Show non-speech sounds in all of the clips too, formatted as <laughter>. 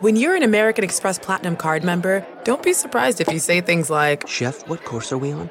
When you're an American Express Platinum card member, don't be surprised if you say things like, Chef, what course are we on?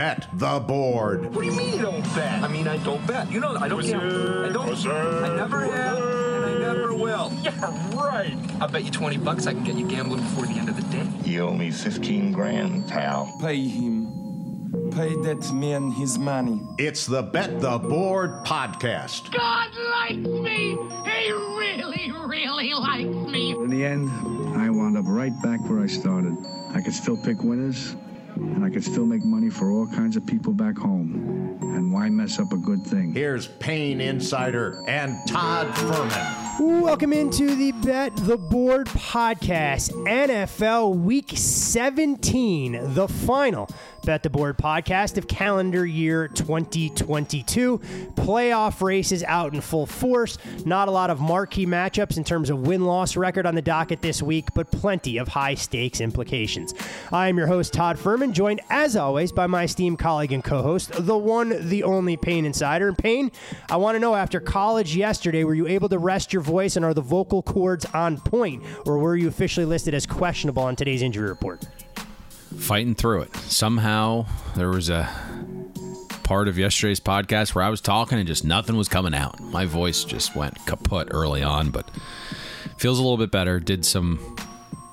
Bet the board. What do you mean you don't bet? I mean, I don't bet. You know, I don't gamble. I don't. I never have, and I never will. Yeah, right. I bet you 20 bucks I can get you gambling before the end of the day. You owe me 15 grand, pal. Pay him. Pay that man his money. It's the Bet the Board podcast. God likes me. He really, really likes me. In the end, I wound up right back where I started. I could still pick winners, and I could still make money for all kinds of people back home. And why mess up a good thing? Here's Payne Insider and Todd Fuhrman. Welcome into the Bet the Board podcast, NFL Week 17, the final Bet the Board podcast of calendar year 2022. Playoff races out in full force. Not a lot of marquee matchups in terms of win loss record on the docket this week, but plenty of high stakes implications. I am your host, Todd Fuhrman, joined as always by my esteemed colleague and co host, the one, the only Payne Insider. And Payne, I want to know after college yesterday, were you able to rest your voice and are the vocal cords on point, or were you officially listed as questionable on today's injury report? fighting through it. Somehow there was a part of yesterday's podcast where I was talking and just nothing was coming out. My voice just went kaput early on, but feels a little bit better. Did some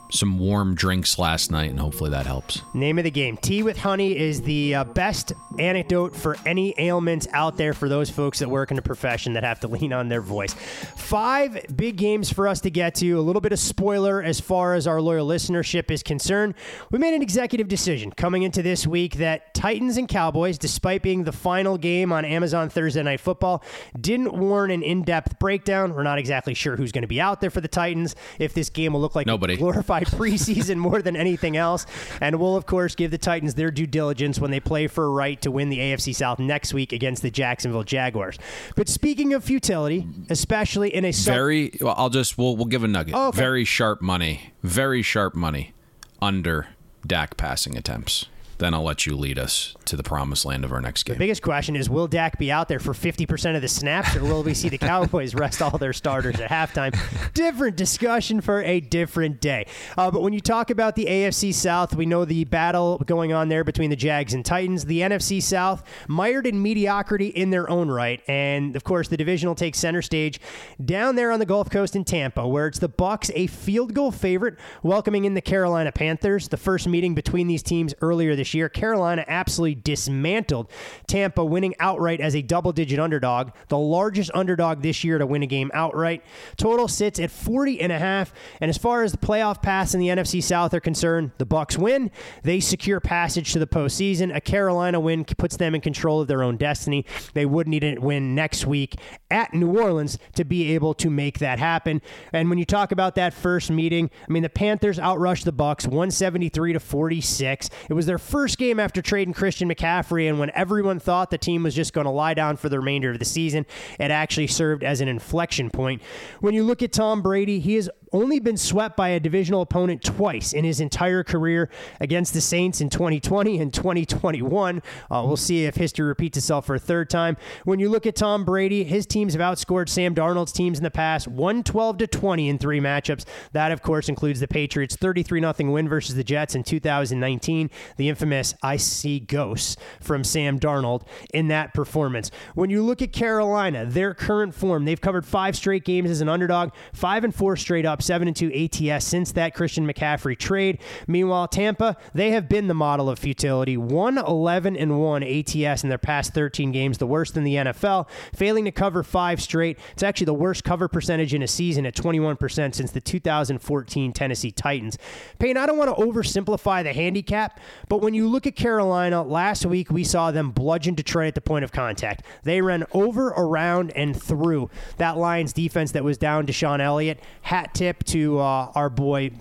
some warm drinks last night, and hopefully that helps. Name of the game. Tea with honey is the uh, best antidote for any ailments out there for those folks that work in a profession that have to <laughs> lean on their voice. Five big games for us to get to. A little bit of spoiler as far as our loyal listenership is concerned. We made an executive decision coming into this week that Titans and Cowboys, despite being the final game on Amazon Thursday Night Football, didn't warrant an in depth breakdown. We're not exactly sure who's going to be out there for the Titans, if this game will look like Nobody. a glorified preseason more than anything else. And we'll, of course, give the Titans their due diligence when they play for a right to win the AFC South next week against the Jacksonville Jaguars. But speaking of futility, especially in a sub- Very well, I'll just we'll we'll give a nugget. Oh, okay. Very sharp money. Very sharp money under Dak passing attempts. Then I'll let you lead us to the promised land of our next game. The biggest question is will Dak be out there for 50% of the snaps or will we see the <laughs> Cowboys rest all their starters at halftime? Different discussion for a different day. Uh, but when you talk about the AFC South, we know the battle going on there between the Jags and Titans. The NFC South, mired in mediocrity in their own right. And of course, the divisional takes center stage down there on the Gulf Coast in Tampa, where it's the Bucks, a field goal favorite, welcoming in the Carolina Panthers. The first meeting between these teams earlier this year, Carolina absolutely dismantled Tampa, winning outright as a double digit underdog, the largest underdog this year to win a game outright. Total sits at 40 and a half. And as far as the playoff pass in the NFC South are concerned, the Bucks win. They secure passage to the postseason. A Carolina win puts them in control of their own destiny. They would need a win next week at New Orleans to be able to make that happen. And when you talk about that first meeting, I mean the Panthers outrushed the Bucks 173 to 46. It was their first game after trading Christian McCaffrey, and when everyone thought the team was just going to lie down for the remainder of the season, it actually served as an inflection point. When you look at Tom Brady, he has only been swept by a divisional opponent twice in his entire career against the Saints in 2020 and 2021. Uh, we'll see if history repeats itself for a third time. When you look at Tom Brady, his teams have outscored Sam Darnold's teams in the past 112 to 20 in three matchups. That, of course, includes the Patriots' 33 0 win versus the Jets in 2019, the infamous I see ghosts from Sam Darnold in that performance. When you look at Carolina, their current form, they've covered five straight games as an underdog, five and four straight up drop 7 and 2 ATS since that Christian McCaffrey trade. Meanwhile, Tampa, they have been the model of futility. 1 11 and 1 ATS in their past 13 games, the worst in the NFL, failing to cover five straight. It's actually the worst cover percentage in a season at 21% since the 2014 Tennessee Titans. Payne, I don't want to oversimplify the handicap, but when you look at Carolina, last week we saw them bludgeon Detroit at the point of contact. They ran over, around, and through that Lions defense that was down DeShon Elliott. Hat tip to uh, our boy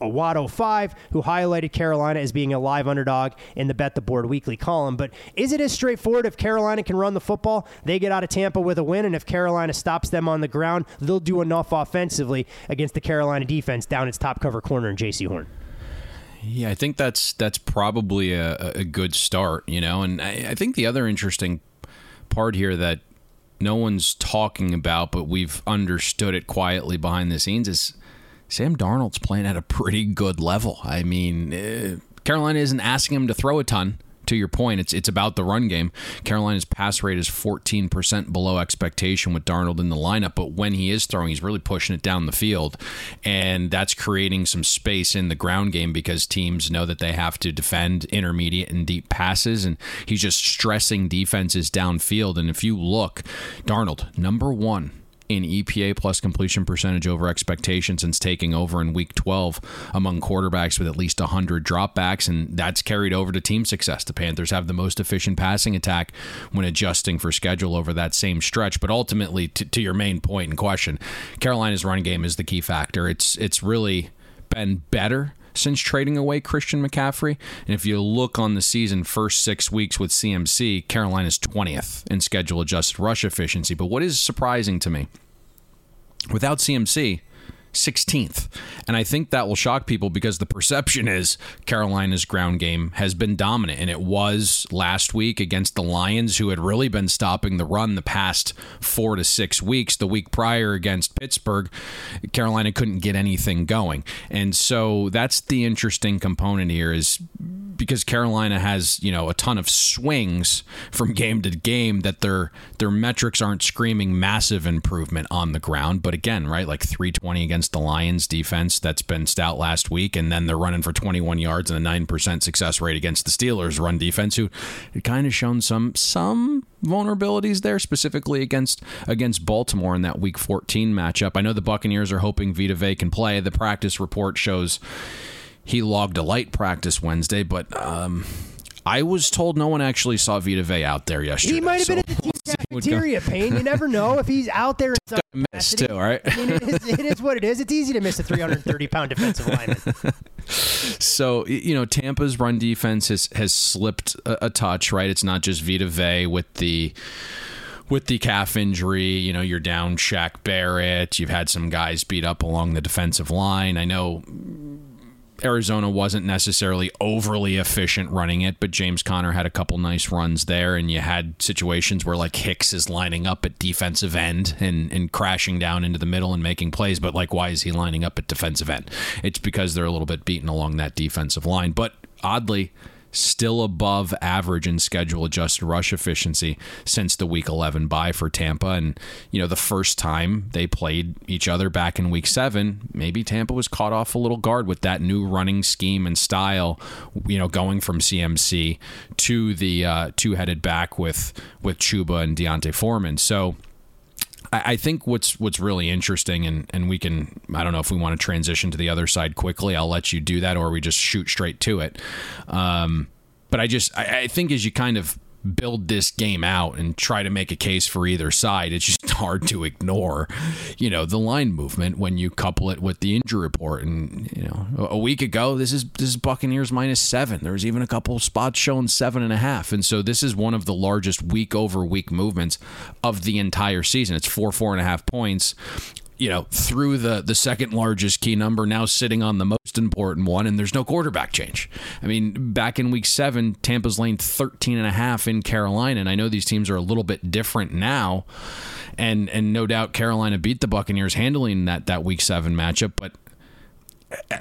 a Watto 5, who highlighted Carolina as being a live underdog in the Bet the Board weekly column. But is it as straightforward if Carolina can run the football? They get out of Tampa with a win, and if Carolina stops them on the ground, they'll do enough offensively against the Carolina defense down its top cover corner in Jaycee Horn. Yeah, I think that's that's probably a, a good start, you know. And I, I think the other interesting part here that no one's talking about, but we've understood it quietly behind the scenes is Sam Darnold's playing at a pretty good level. I mean, uh, Carolina isn't asking him to throw a ton. To your point, it's it's about the run game. Carolina's pass rate is 14% below expectation with Darnold in the lineup, but when he is throwing, he's really pushing it down the field, and that's creating some space in the ground game because teams know that they have to defend intermediate and deep passes, and he's just stressing defenses downfield. And if you look, Darnold number one in EPA plus completion percentage over expectation since taking over in week 12 among quarterbacks with at least 100 dropbacks, and that's carried over to team success. The Panthers have the most efficient passing attack when adjusting for schedule over that same stretch. But ultimately, to, to your main point in question, Carolina's run game is the key factor. It's it's really been better since trading away Christian McCaffrey. And if you look on the season, first six weeks with CMC, Carolina's 20th in schedule adjusted rush efficiency. But what is surprising to me, without CMC, 16th. And I think that will shock people because the perception is Carolina's ground game has been dominant. And it was last week against the Lions, who had really been stopping the run the past four to six weeks. The week prior against Pittsburgh, Carolina couldn't get anything going. And so that's the interesting component here is because Carolina has, you know, a ton of swings from game to game that their their metrics aren't screaming massive improvement on the ground. But again, right, like 320 against the Lions defense that's been stout last week, and then they're running for 21 yards and a 9% success rate against the Steelers run defense, who kind of shown some some vulnerabilities there, specifically against against Baltimore in that Week 14 matchup. I know the Buccaneers are hoping Vita Vea can play. The practice report shows he logged a light practice Wednesday, but um, I was told no one actually saw Vita Vea out there yesterday. He might have so been at the <laughs> we'll cafeteria, Payne. You never know if he's out there. In <laughs> some miss too, right? I mean, it, is, it is what it is. It's easy to miss a 330 pound defensive lineman. <laughs> So you know, Tampa's run defense has has slipped a, a touch, right? It's not just Vita Vea with the with the calf injury, you know, you're down Shaq Barrett. You've had some guys beat up along the defensive line. I know Arizona wasn't necessarily overly efficient running it, but James Conner had a couple nice runs there, and you had situations where like Hicks is lining up at defensive end and, and crashing down into the middle and making plays, but like why is he lining up at defensive end? It's because they're a little bit beaten along that defensive line. But oddly, still above average in schedule adjusted rush efficiency since the week 11 bye for Tampa. And, you know, the first time they played each other back in week seven, maybe Tampa was caught off a little guard with that new running scheme and style, you know, going from CMC to the uh, two headed back with, with Chuba and D'Onta Foreman. So, I think what's what's really interesting, and, and we can I don't know if we want to transition to the other side quickly. I'll let you do that, or we just shoot straight to it. Um, but I just I, I think as you kind of build this game out and try to make a case for either side, it's just <laughs> hard to ignore, you know, the line movement when you couple it with the injury report. And you know, a week ago, this is this is Buccaneers minus seven. There was even a couple spots showing seven and a half, and so this is one of the largest week over week movements of the entire season. It's four four and a half points you know, through the the second largest key number, now sitting on the most important one, and there's no quarterback change. I mean, back in week seven, Tampa's lane 13 and a half in Carolina, and I know these teams are a little bit different now, and and no doubt Carolina beat the Buccaneers handling that that week seven matchup, but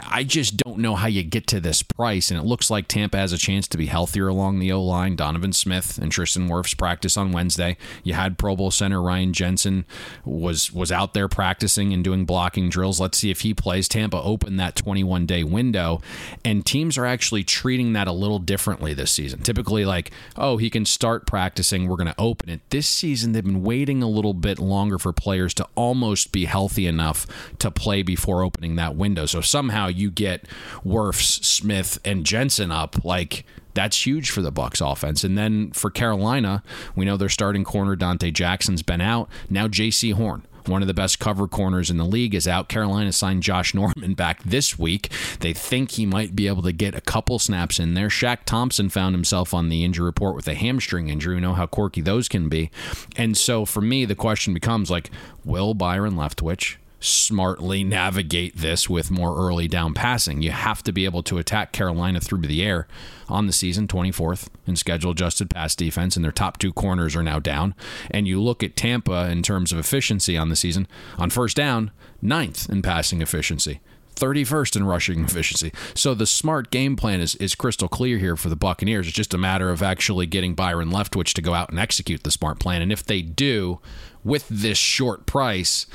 I just don't know how you get to this price. And it looks like Tampa has a chance to be healthier along the O line. Donovan Smith and Tristan Wirfs practice on Wednesday. You had Pro Bowl center Ryan Jensen was was out there practicing and doing blocking drills. Let's see if he plays. Tampa opened that 21 day window, and teams are actually treating that a little differently this season. Typically, like, oh, he can start practicing. We're going to open it. This season, they've been waiting a little bit longer for players to almost be healthy enough to play before opening that window. So some somehow you get Wirfs, Smith, and Jensen up, like that's huge for the Bucks offense. And then for Carolina, we know their starting corner Donte Jackson's been out. Now Jaycee Horn one of the best cover corners in the league, is out. Carolina signed Josh Norman back this week. They think he might be able to get a couple snaps in there. Shaq Thompson found himself on the injury report with a hamstring injury. We know how quirky those can be. And so for me, the question becomes like, will Byron Leftwich smartly navigate this with more early down passing. You have to be able to attack Carolina through the air on the season, 24th in schedule adjusted pass defense, and their top two corners are now down. And you look at Tampa in terms of efficiency on the season, on first down, ninth in passing efficiency. 31st in rushing efficiency. So the smart game plan is, is crystal clear here for the Buccaneers. It's just a matter of actually getting Byron Leftwich to go out and execute the smart plan. And if they do, with this short price,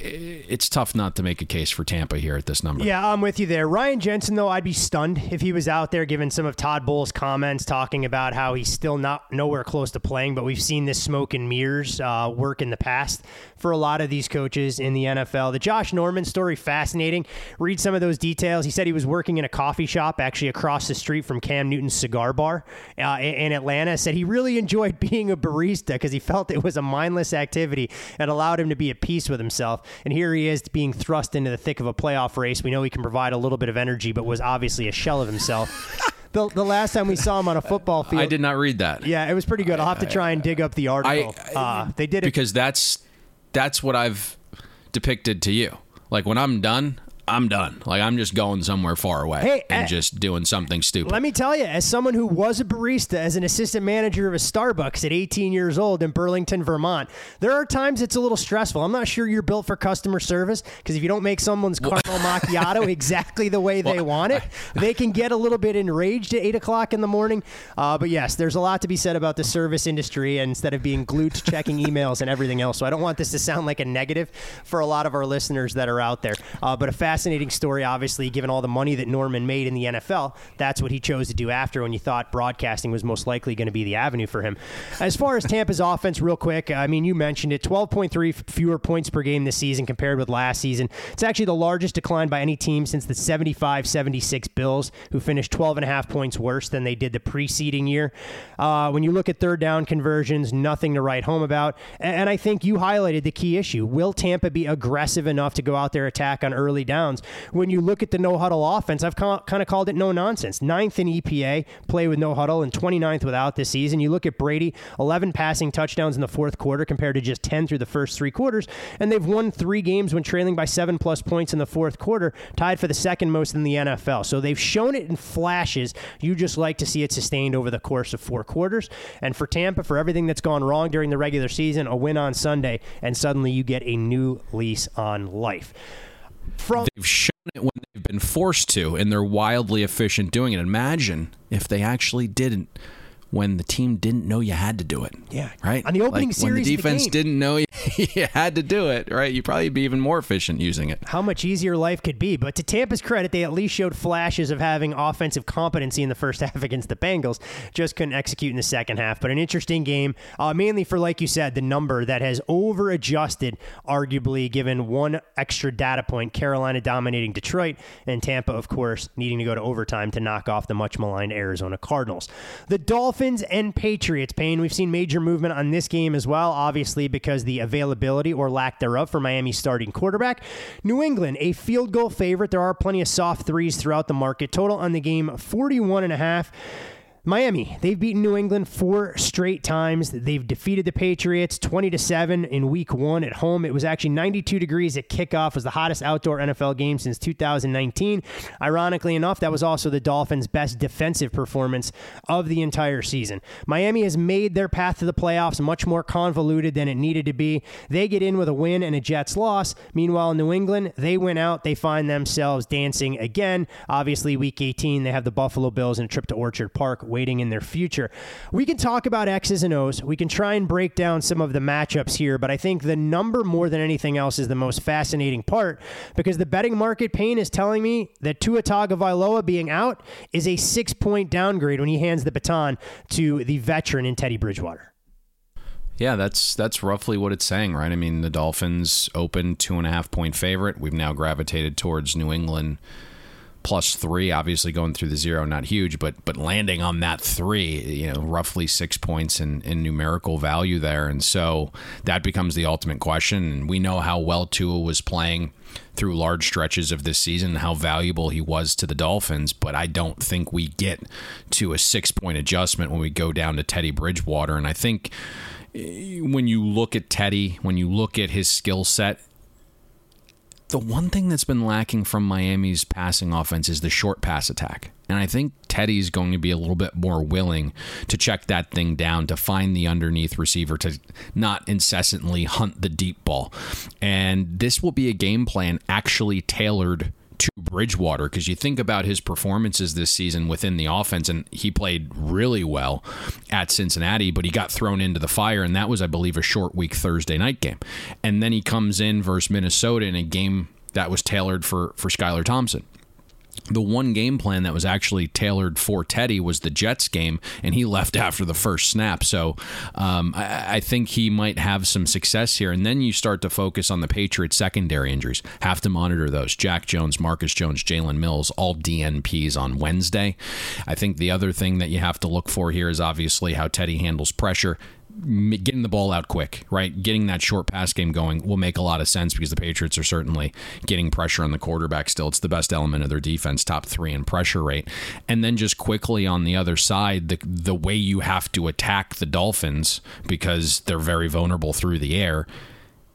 it's tough not to make a case for Tampa here at this number. Yeah, I'm with you there. Ryan Jensen, though, I'd be stunned if he was out there given some of Todd Bowles' comments talking about how he's still not nowhere close to playing, but we've seen this smoke and mirrors uh, work in the past for a lot of these coaches in the NFL. The Josh Norman story, fascinating. Read some of those details. He said he was working in a coffee shop actually across the street from Cam Newton's cigar bar uh, in Atlanta. Said he really enjoyed <laughs> being a barista because he felt it was a mindless activity and allowed him to be at peace with himself. And here he is being thrust into the thick of a playoff race. We know he can provide a little bit of energy, but was obviously a shell of himself. <laughs> The, the last time we saw him on a football field, I did not read that. Yeah, it was pretty good. I'll have to try and dig up the article. I, I, uh, they did it because that's that's what I've depicted to you. Like when I'm done, I'm done. Like I'm just going somewhere far away hey, and uh, just doing something stupid. Let me tell you, as someone who was a barista, as an assistant manager of a Starbucks at 18 years old in Burlington, Vermont, there are times it's a little stressful. I'm not sure you're built for customer service because if you don't make someone's caramel macchiato <laughs> exactly the way they want it, they can get a little bit enraged at eight o'clock in the morning. Uh, but yes, there's a lot to be said about the service industry instead of being glued to checking emails and everything else. So I don't want this to sound like a negative for a lot of our listeners that are out there. Uh, but a fast fascinating story, obviously, given all the money that Norman made in the NFL. That's what he chose to do after when you thought broadcasting was most likely going to be the avenue for him. As far as Tampa's <laughs> offense, real quick, I mean, you mentioned it 12.3 fewer points per game this season compared with last season. It's actually the largest decline by any team since the 75 76 Bills, who finished 12 and a half points worse than they did the preceding year. Uh, when you look at third down conversions, nothing to write home about. And I think you highlighted the key issue. Will Tampa be aggressive enough to go out there attack on early downs? Downs. When you look at the no huddle offense, I've kind of called it no nonsense. Ninth in EPA, play with no huddle, and 29th without this season. You look at Brady, 11 passing touchdowns in the fourth quarter compared to just 10 through the first three quarters, and they've won three games when trailing by seven plus points in the fourth quarter, tied for the second most in the NFL. So they've shown it in flashes. You just like to see it sustained over the course of four quarters. And for Tampa, for everything that's gone wrong during the regular season, a win on Sunday, and suddenly you get a new lease on life. From they've shown it when they've been forced to, and they're wildly efficient doing it. Imagine if they actually didn't when the team didn't know you had to do it. Yeah. Right? On the opening like series when the defense the didn't know you, <laughs> you had to do it, right? You'd probably be even more efficient using it. How much easier life could be. But to Tampa's credit, they at least showed flashes of having offensive competency in the first <laughs> half against the Bengals. Just couldn't execute in the second half. But an interesting game, uh, mainly for, like you said, the number that has over adjusted, arguably, given one extra data point Carolina dominating Detroit, and Tampa, of course, needing to go to overtime to knock off the much maligned Arizona Cardinals. The Dolphins Dolphins and Patriots, Payne. We've seen major movement on this game as well, obviously because the availability or lack thereof for Miami's starting quarterback. New England, a field goal favorite. There are plenty of soft threes throughout the market. Total on the game, 41 and a half. Miami, they've beaten New England four straight times. They've defeated the Patriots 20 to 7 in week 1 at home. It was actually 92 degrees at kickoff. It was the hottest outdoor NFL game since 2019. Ironically enough, that was also the Dolphins' best defensive performance of the entire season. Miami has made their path to the playoffs much more convoluted than it needed to be. They get in with a win and a Jets loss. Meanwhile, New England, they went out. They find themselves dancing again. Obviously, week 18, they have the Buffalo Bills and a trip to Orchard Park waiting in their future. We can talk about X's and O's. We can try and break down some of the matchups here, but I think the number more than anything else is the most fascinating part because the betting market Payne is telling me that Tua Tagovailoa being out is a six point downgrade when he hands the baton to the veteran in Teddy Bridgewater. Yeah, that's that's roughly what it's saying, right? I mean, the Dolphins open two and a half point favorite. We've now gravitated towards New England plus three. Obviously, going through the zero, not huge, but but landing on that three, you know, roughly six points in, in numerical value there, and so that becomes the ultimate question. And we know how well Tua was playing through large stretches of this season, how valuable he was to the Dolphins, but I don't think we get to a six point adjustment when we go down to Teddy Bridgewater. And I think eh, when you look at Teddy, when you look at his skill set, the one thing that's been lacking from Miami's passing offense is the short pass attack. And I think Teddy's going to be a little bit more willing to check that thing down, to find the underneath receiver, to not incessantly hunt the deep ball. And this will be a game plan actually tailored to Bridgewater because you think about his performances this season within the offense, and he played really well at Cincinnati, but he got thrown into the fire, and that was, I believe, a short week Thursday night game. And then he comes in versus Minnesota in a game that was tailored for for Skylar Thompson the one game plan that was actually tailored for Teddy was the Jets game, and he left <laughs> after the first snap. So um, I, I, think he might have some success here. And then you start to focus on the Patriots' secondary injuries. Have to monitor those. Jack Jones, Marcus Jones, Jalen Mills, all DNPs on Wednesday. I think the other thing that you have to look for here is obviously how Teddy handles pressure getting the ball out quick, right? Getting that short pass game going will make a lot of sense because the Patriots are certainly getting pressure on the quarterback still. It's the best element of their defense, top three in pressure rate. And then just quickly on the other side, the the way you have to attack the Dolphins because they're very vulnerable through the air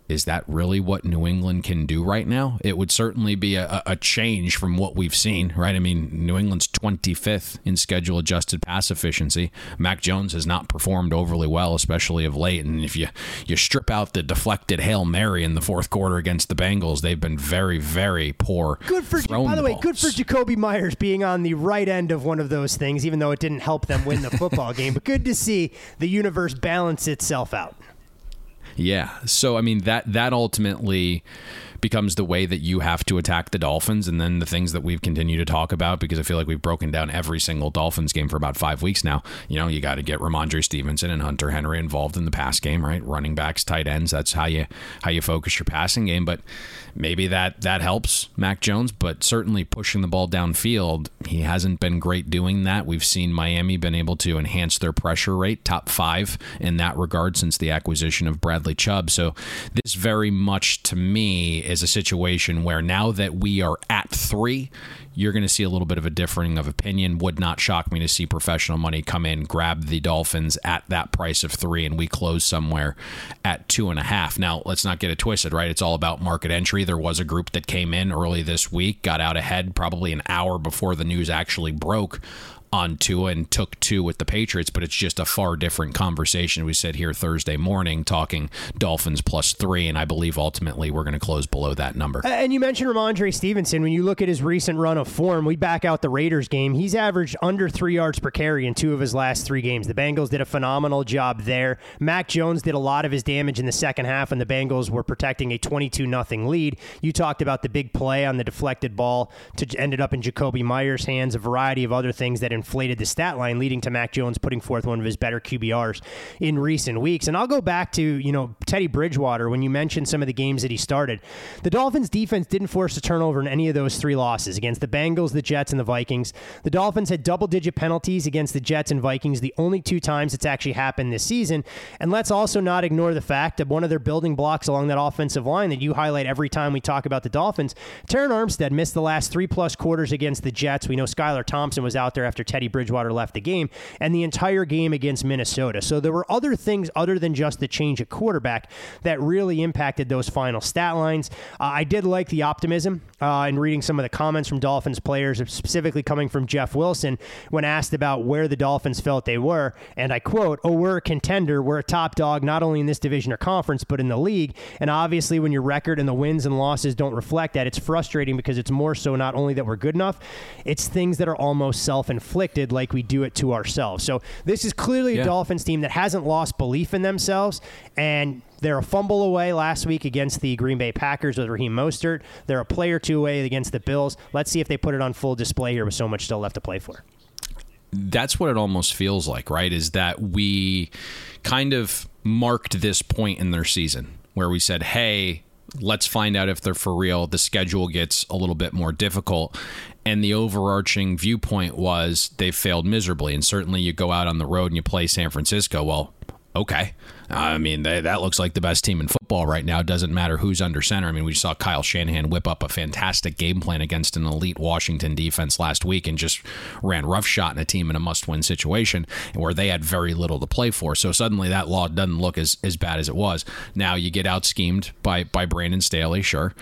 is that really what New England can do right now? It would certainly be a, a, change from what we've seen, right? I mean, New England's 25th in schedule adjusted pass efficiency. Mac Jones has not performed overly well, especially of late. And if you, you strip out the deflected Hail Mary in the fourth quarter against the Bengals, they've been very, very poor. Good for, by the, the way, good for Jakobi Meyers being on the right end of one of those things, even though it didn't help them win the football <laughs> game. But good to see the universe balance itself out. Yeah. So I mean that that ultimately becomes the way that you have to attack the Dolphins and then the things that we've continued to talk about because I feel like we've broken down every single Dolphins game for about five weeks now. You know, you got to get Rhamondre Stevenson and Hunter Henry involved in the pass game, right? Running backs, tight ends, that's how you how you focus your passing game. But maybe that that helps Mac Jones, but certainly pushing the ball downfield, he hasn't been great doing that. We've seen Miami been able to enhance their pressure rate, top five in that regard since the acquisition of Bradley Chubb. So this very much to me is a situation where now that we are at three, you're going to see a little bit of a differing of opinion. Would not shock me to see professional money come in, grab the Dolphins at that price of three, and we close somewhere at two and a half. Now, let's not get it twisted, right? It's all about market entry. There was a group that came in early this week, got out ahead probably an hour before the news actually broke on Tua and took two with the Patriots, but it's just a far different conversation. We said here Thursday morning talking Dolphins plus three, and I believe ultimately we're going to close below that number. And you mentioned Rhamondre Stevenson. When you look at his recent run of form, we back out the Raiders game. He's averaged under three yards per carry in two of his last three games. The Bengals did a phenomenal job there. Mac Jones did a lot of his damage in the second half, and the Bengals were protecting a 22 0 lead. You talked about the big play on the deflected ball to ended up in Jakobi Meyers' hands, a variety of other things that inflated the stat line, leading to Mac Jones putting forth one of his better QBRs in recent weeks. And I'll go back to, you know, Teddy Bridgewater when you mentioned some of the games that he started. The Dolphins defense didn't force a turnover in any of those three losses against the Bengals, the Jets, and the Vikings. The Dolphins had double digit penalties against the Jets and Vikings, the only two times it's actually happened this season. And let's also not ignore the fact that one of their building blocks along that offensive line that you highlight every time we talk about the Dolphins, Terron Armstead missed the last three plus quarters against the Jets. We know Skylar Thompson was out there after Teddy Bridgewater left the game, and the entire game against Minnesota. So there were other things other than just the change at quarterback that really impacted those final stat lines. Uh, I did like the optimism uh, in reading some of the comments from Dolphins players, specifically coming from Jeff Wilson, when asked about where the Dolphins felt they were. And I quote, Oh, we're a contender. We're a top dog, not only in this division or conference, but in the league. And obviously, when your record and the wins and losses don't reflect that, it's frustrating because it's more so not only that we're good enough, it's things that are almost self inflicted, like we do it to ourselves. So this is clearly yeah. a Dolphins team that hasn't lost belief in themselves. And they're a fumble away last week against the Green Bay Packers with Raheem Mostert. They're a player two away against the Bills. Let's see if they put it on full display here with so much still left to play for that's what it almost feels like, right? Is that we kind of marked this point in their season where we said, hey, let's find out if they're for real. The schedule gets a little bit more difficult. And the overarching viewpoint was they failed miserably. And certainly you go out on the road and you play San Francisco. Well, okay. I mean, they, that looks like the best team in football right now. It doesn't matter who's under center. I mean, we saw Kyle Shanahan whip up a fantastic game plan against an elite Washington defense last week and just ran roughshod in a team in a must win situation where they had very little to play for. So suddenly that law doesn't look as, as bad as it was. Now you get out schemed by, by Brandon Staley, sure.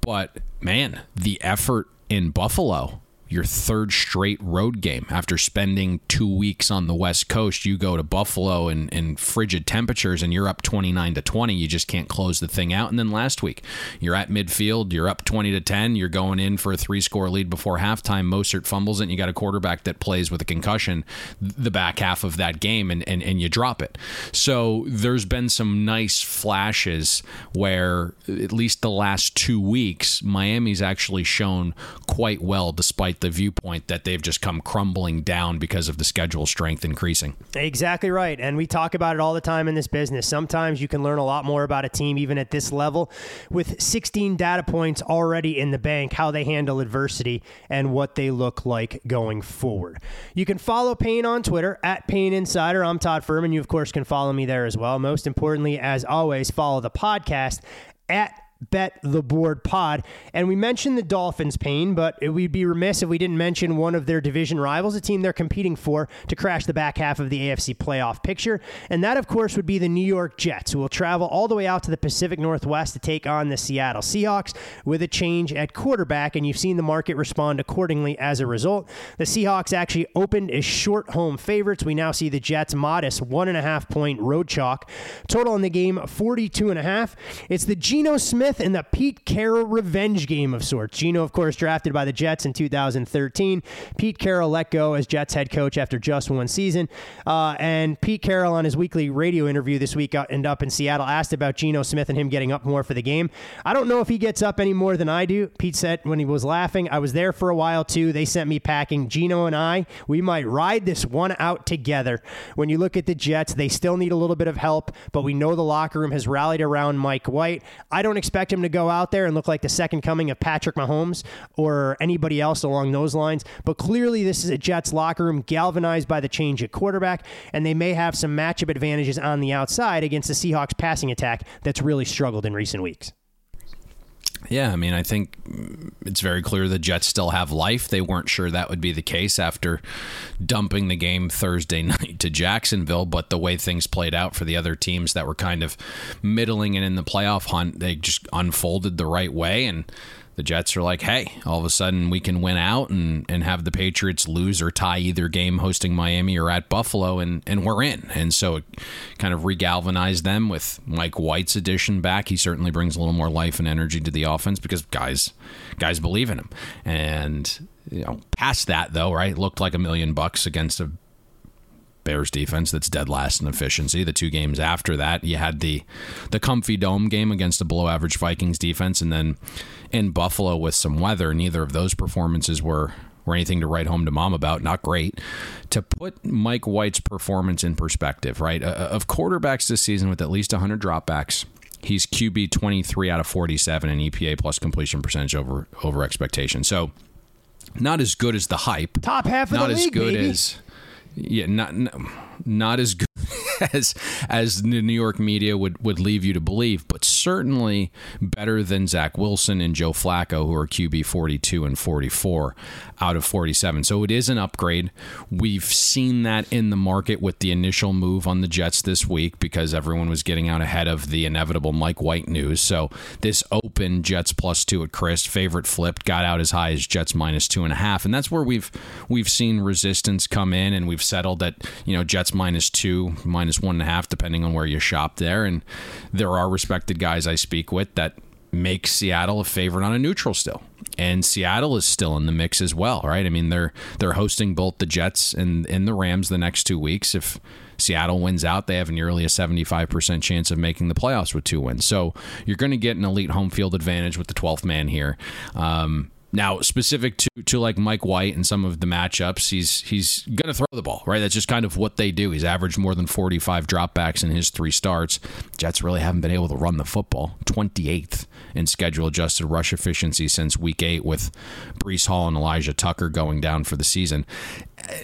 But man, the effort in Buffalo your third straight road game after spending two weeks on the West Coast. You go to Buffalo in, in frigid temperatures and you're up 29 to 20. You just can't close the thing out. And then last week, you're at midfield, you're up 20 to 10. You're going in for a three score lead before halftime. Mostert fumbles it, and you got a quarterback that plays with a concussion the back half of that game, and, and, and you drop it. So there's been some nice flashes where, at least the last two weeks, Miami's actually shown quite well despite the viewpoint that they've just come crumbling down because of the schedule strength increasing. Exactly right. And we talk about it all the time in this business. Sometimes you can learn a lot more about a team, even at this level, with 16 data points already in the bank, how they handle adversity and what they look like going forward. You can follow Payne on Twitter at Payne Insider. I'm Todd Fuhrman. You, of course, can follow me there as well. Most importantly, as always, follow the podcast at Bet the Board Pod. And we mentioned the Dolphins, Payne, but we'd be remiss if we didn't mention one of their division rivals, a team they're competing for to crash the back half of the AFC playoff picture. And that, of course, would be the New York Jets, who will travel all the way out to the Pacific Northwest to take on the Seattle Seahawks with a change at quarterback. And you've seen the market respond accordingly as a result. The Seahawks actually opened as short home favorites. We now see the Jets modest one and a half point road chalk. Total in the game 42 and a half. It's the Geno Smith Smith in the Pete Carroll revenge game of sorts. Geno, of course, drafted by the Jets in 2013. Pete Carroll let go as Jets head coach after just one season. Uh, and Pete Carroll, on his weekly radio interview this week, uh, up in Seattle, asked about Geno Smith and him getting up more for the game. I don't know if he gets up any more than I do. Pete said when he was laughing, I was there for a while too. They sent me packing. Geno and I, we might ride this one out together. When you look at the Jets, they still need a little bit of help, but we know the locker room has rallied around Mike White. I don't expect expect him to go out there and look like the second coming of Patrick Mahomes or anybody else along those lines. But clearly, this is a Jets locker room galvanized by the change at quarterback, and they may have some matchup advantages on the outside against the Seahawks passing attack that's really struggled in recent weeks. Yeah, I mean, I think it's very clear the Jets still have life. They weren't sure that would be the case after dumping the game Thursday <laughs> night to Jacksonville, but the way things played out for the other teams that were kind of middling and in the playoff hunt, they just unfolded the right way and the Jets are like, hey, all of a sudden we can win out and, and have the Patriots lose or tie either game hosting Miami or at Buffalo, and, and we're in. And so it kind of regalvanized them with Mike White's addition back. He certainly brings a little more life and energy to the offense because guys guys believe in him. And you know, past that though, right, looked like a million bucks against a Bears defense that's dead last in efficiency. The two games after that, you had the the comfy dome game against a below average Vikings defense, and then in Buffalo with some weather. Neither of those performances were were anything to write home to mom about. Not great. To put Mike White's performance in perspective, right? Uh, of quarterbacks this season with at least 100 dropbacks, he's QB 23 out of 47 in EPA plus completion percentage over over expectation. So not as good as the hype. Top half of not the league, Not as good baby. as yeah, not not as good. <laughs> as as the New York media would would leave you to believe, but certainly better than Zach Wilson and Joe Flacco, who are QB 42 and 44 out of 47. So it is an upgrade. We've seen that in the market with the initial move on the Jets this week because everyone was getting out ahead of the inevitable Mike White news. So this open Jets plus two at Chris favorite flipped got out as high as Jets minus two and a half, and that's where we've we've seen resistance come in, and we've settled at you know Jets minus two, minus one and a half, depending on where you shop there. And there are respected guys I speak with that make Seattle a favorite on a neutral still. And Seattle is still in the mix as well, right? I mean, they're they're hosting both the Jets and, and the Rams the next two weeks. If Seattle wins out, they have nearly a 75% chance of making the playoffs with two wins. So you're going to get an elite home field advantage with the 12th man here. Um, now, specific to, to like Mike White and some of the matchups, he's he's going to throw the ball, right? That's just kind of what they do. He's averaged more than 45 dropbacks in his three starts. Jets really haven't been able to run the football. 28th in schedule adjusted rush efficiency since week eight, with Breece Hall and Elijah Tucker going down for the season.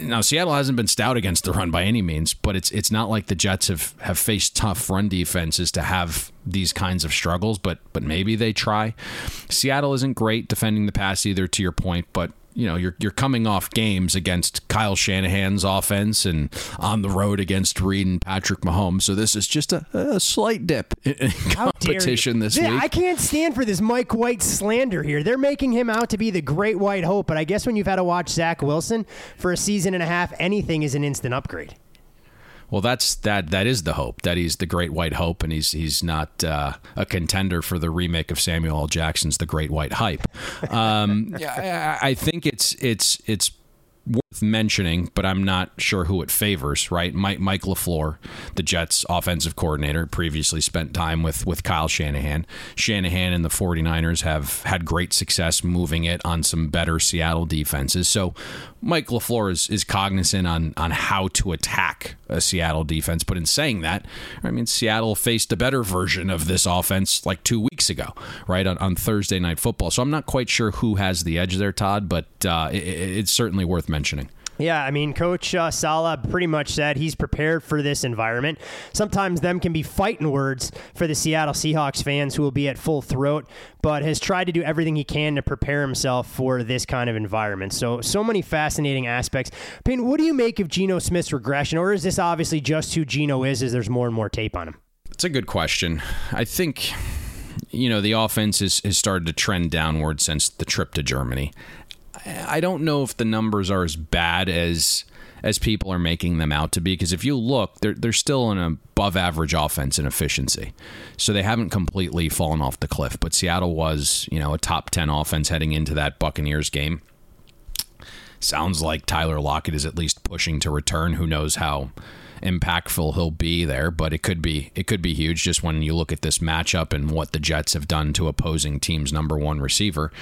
Now, Seattle hasn't been stout against the run by any means, but it's it's not like the Jets have, have faced tough run defenses to have these kinds of struggles, but but maybe they try. Seattle isn't great defending the pass either, to your point, but you know you're you're coming off games against Kyle Shanahan's offense and on the road against Reid and Patrick Mahomes. So this is just a, a slight dip <laughs> in competition this Yeah, week. I can't stand for this Mike White slander here. They're making him out to be the great white hope, but I guess when you've had to watch Zach Wilson for a season and a half, anything is an instant upgrade. Well, that's that. That is the hope that he's the Great White Hope, and he's he's not uh, a contender for the remake of Samuel L. Jackson's The Great White Hype. Um, <laughs> yeah, I, I think it's it's it's mentioning, but I'm not sure who it favors. Right, Mike Mike LaFleur, the Jets' offensive coordinator, previously spent time with with Kyle Shanahan. Shanahan and the 49ers have had great success moving it on some better Seattle defenses. So Mike LaFleur is, is cognizant on on how to attack a Seattle defense. But in saying that, I mean Seattle faced a better version of this offense like two weeks ago, right on, on Thursday night football. So I'm not quite sure who has the edge there, Todd, but uh, it, it's certainly worth mentioning. Yeah, I mean, Coach uh, Saleh pretty much said he's prepared for this environment. Sometimes them can be fighting words for the Seattle Seahawks fans who will be at full throat, but has tried to do everything he can to prepare himself for this kind of environment. So, so many fascinating aspects. Mean, what do you make of Geno Smith's regression, or is this obviously just who Geno is as there's more and more tape on him? It's a good question. I think, you know, the offense has, has started to trend downward since the trip to Germany. I don't know if the numbers are as bad as as people are making them out to be because if you look they're, they're still an above average offense in efficiency. So they haven't completely fallen off the cliff but seattle was you know a top 10 offense heading into that buccaneers game. Sounds like tyler lockett is at least pushing to return. Who knows how impactful he'll be there but it could be it could be huge. Just when you look at this matchup and what the jets have done to opposing teams number one receiver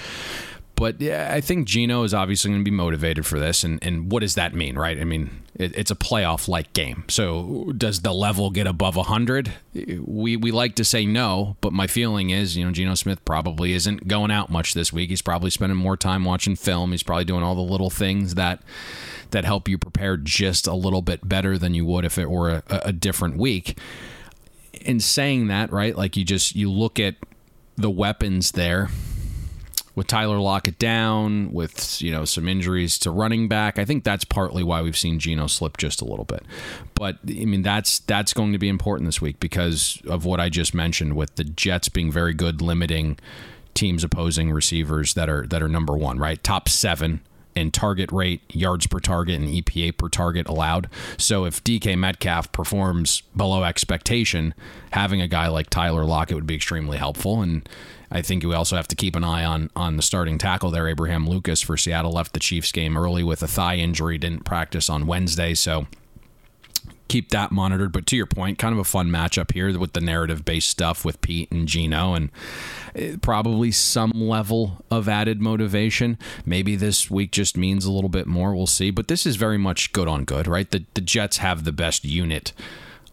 but yeah, I think Geno is obviously going to be motivated for this. And, and what does that mean, right? I mean, it, it's a playoff like game. So does the level get above 100? We, we like to say no, but my feeling is, you know, Geno Smith probably isn't going out much this week. He's probably spending more time watching film. He's probably doing all the little things that that help you prepare just a little bit better than you would if it were a, a different week. In saying that, right, like you just you look at the weapons there with Tyler Lockett down, with you know some injuries to running back. I think that's partly why we've seen Geno slip just a little bit. But I mean that's that's going to be important this week because of what I just mentioned with the Jets being very good limiting teams opposing receivers that are that are number 1, right? Top 7 in target rate, yards per target, and EPA per target allowed. So if DK Metcalf performs below expectation, having a guy like Tyler Lockett would be extremely helpful. And I think we also have to keep an eye on on the starting tackle there. Abraham Lucas for Seattle left the Chiefs game early with a thigh injury, didn't practice on Wednesday, so keep that monitored. But to your point, kind of a fun matchup here with the narrative based stuff with Pete and Geno, and eh, probably some level of added motivation. Maybe this week just means a little bit more. We'll see. But this is very much good on good, right? The the Jets have the best unit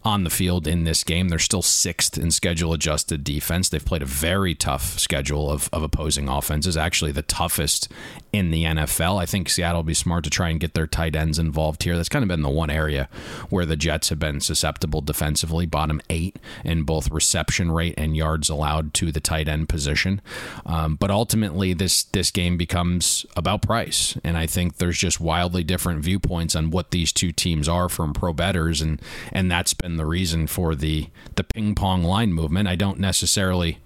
on the field in this game. They're still sixth in schedule adjusted defense. They've played a very tough schedule of, of opposing offenses, actually the toughest in the NFL. I think Seattle will be smart to try and get their tight ends involved here. That's kind of been the one area where the Jets have been susceptible defensively, bottom eight in both reception rate and yards allowed to the tight end position. Um, but ultimately, this this game becomes about price, and I think there's just wildly different viewpoints on what these two teams are from pro betters, and and that's been the reason for the the ping pong line movement. I don't necessarily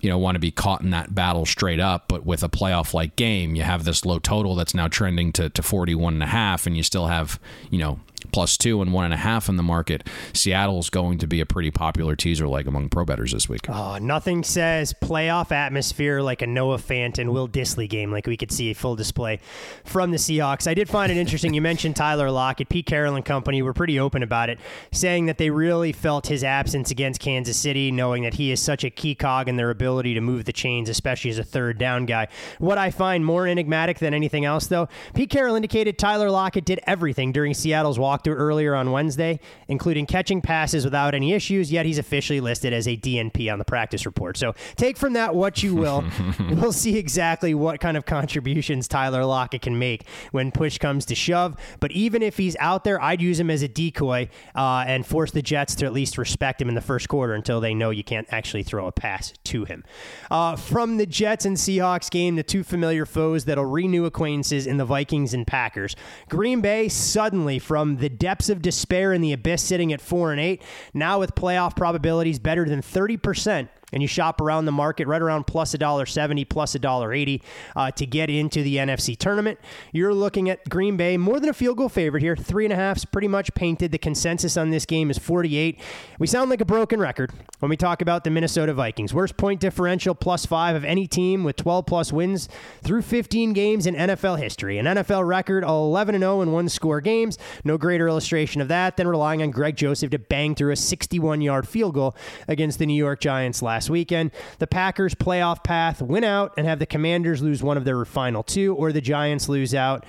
you know want to be caught in that battle straight up but with a playoff like game you have this low total that's now trending to, to 41 and a half and you still have you know plus two and one and a half in the market. Seattle's going to be a pretty popular teaser leg among pro betters this week. Oh, nothing says playoff atmosphere like a Noah Fant and Will Dissly game, like we could see a full display from the Seahawks. I did find it interesting. you mentioned Tyler Lockett. Pete Carroll and company were pretty open about it, saying that they really felt his absence against Kansas City, knowing that he is such a key cog in their ability to move the chains, especially as a third down guy. What I find more enigmatic than anything else, though, Pete Carroll indicated Tyler Lockett did everything during Seattle's walkthrough earlier on Wednesday, including catching passes without any issues, yet he's officially listed as a DNP on the practice report. So take from that what you will. <laughs> we'll see exactly what kind of contributions Tyler Lockett can make when push comes to shove. But even if he's out there, I'd use him as a decoy uh, and force the Jets to at least respect him in the first quarter until they know you can't actually throw a pass to him. Uh, from the Jets and Seahawks game, the two familiar foes that'll renew acquaintances in the Vikings and Packers. Green Bay suddenly from the depths of despair in the abyss sitting at 4 and 8, now with playoff probabilities better than 30% and you shop around the market right around plus a dollar seventy, plus a dollar eighty uh, to get into the NFC tournament. You're looking at Green Bay more than a field goal favorite here. Three and a half is pretty much painted. The consensus on this game is 48. We sound like a broken record when we talk about the Minnesota Vikings. Worst point differential plus five of any team with 12 plus wins through 15 games in NFL history. An NFL record 11 and 0 in one score games. No greater illustration of that than relying on Greg Joseph to bang through a 61 yard field goal against the New York Giants last last weekend. The Packers' playoff path win out and have the Commanders lose one of their final two, or the Giants lose out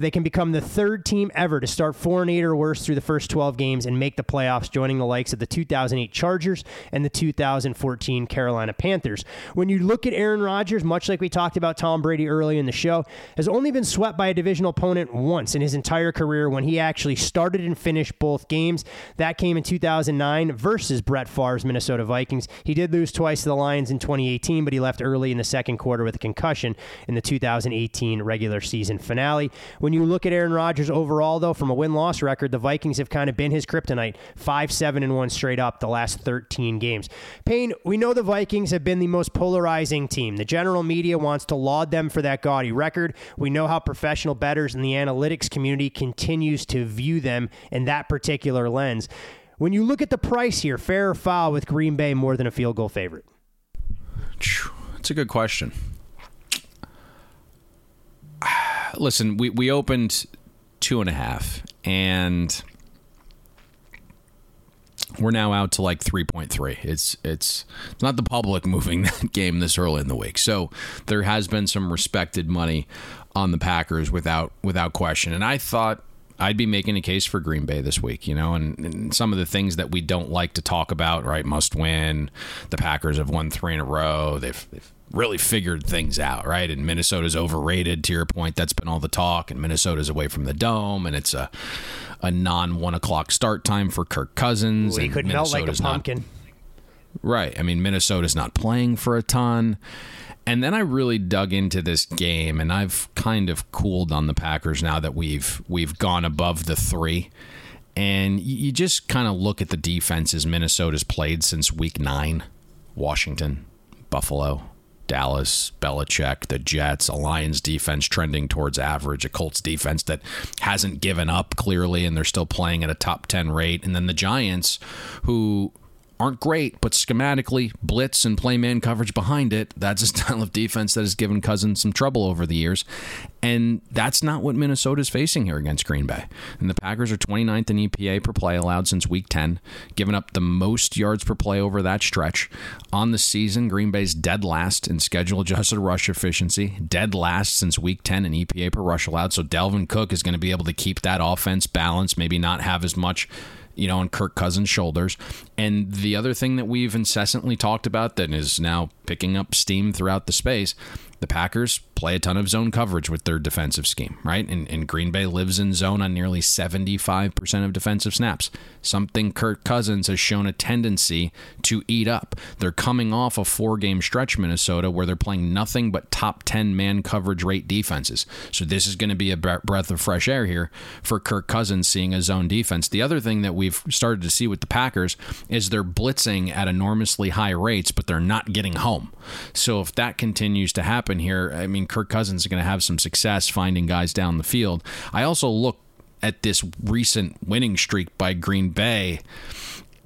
they can become the third team ever to start 4 and 8 or worse through the first 12 games and make the playoffs, joining the likes of the 2008 Chargers and the 2014 Carolina Panthers. When you look at Aaron Rodgers, much like we talked about Tom Brady early in the show, has only been swept by a divisional opponent once in his entire career when he actually started and finished both games. That came in 2009 versus Brett Favre's Minnesota Vikings. He did lose twice to the Lions in 2018, but he left early in the second quarter with a concussion in the 2018 regular season finale. When when you look at Aaron Rodgers overall, though, from a win loss record, the Vikings have kind of been his kryptonite 5 7 and 1 straight up the last 13 games. Payne, we know the Vikings have been the most polarizing team. The general media wants to laud them for that gaudy record. We know how professional bettors in the analytics community continues to view them in that particular lens. When you look at the price here, fair or foul with Green Bay more than a field goal favorite? That's a good question listen, we, we opened two and a half, and we're now out to like 3.3 it's it's not the public moving <laughs> that game this early in the week so there has been some respected money on the packers without without question and i thought I'd be making a case for Green Bay this week, you know, and, and, some of the things that we don't like to talk about, right? Must win. The Packers have won three in a row. They've, they've really figured things out, right? And Minnesota's overrated. To your point, that's been all the talk. And Minnesota's away from the dome, and it's a a non one o'clock start time for Kirk Cousins. Ooh, he could melt like a pumpkin. Not, right. I mean, Minnesota's not playing for a ton. And then I really dug into this game, and I've kind of cooled on the Packers now that we've we've gone above the three. And you just kind of look at the defenses Minnesota's played since week nine Washington, Buffalo, Dallas, Belichick, the Jets, a Lions defense trending towards average, a Colts defense that hasn't given up clearly and they're still playing at a top 10 rate. And then the Giants, who aren't great, but schematically, blitz and play man coverage behind it, that's a <laughs> style of defense that has given Cousins some trouble over the years. And that's not what Minnesota's facing here against Green Bay. And the Packers are 29th in EPA per play allowed since week 10, giving up the most yards per play over that stretch. On the season, Green Bay's dead last in schedule adjusted rush efficiency, dead last since week 10 in EPA per rush allowed. So Dalvin Cook is going to be able to keep that offense balanced, maybe not have as much you know, on Kirk Cousins' shoulders. And the other thing that we've incessantly talked about that is now picking up steam throughout the space the Packers play a ton of zone coverage with their defensive scheme, right? And, and, Green Bay lives in zone on nearly 75% of defensive snaps, something Kirk Cousins has shown a tendency to eat up. They're coming off a four game stretch, Minnesota, where they're playing nothing but top 10 man coverage rate defenses. So this is going to be a breath of fresh air here for Kirk Cousins seeing a zone defense. The other thing that we've started to see with the Packers is they're blitzing at enormously high rates, but they're not getting home. So if that continues to happen, happen here. I mean, Kirk Cousins is going to have some success finding guys down the field. I also look at this recent winning streak by Green Bay,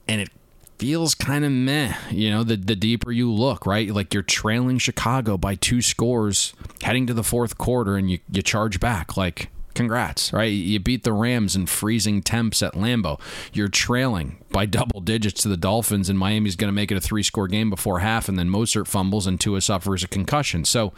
and it feels kind of meh. You know, the the deeper you look, right? Like you're trailing Chicago by two scores heading to the fourth quarter, and you you charge back. Like congrats, right? You beat the Rams in freezing temps at Lambeau. You're trailing by double digits to the Dolphins, and Miami's going to make it a three score game before half, and then Mostert fumbles and Tua suffers a concussion. So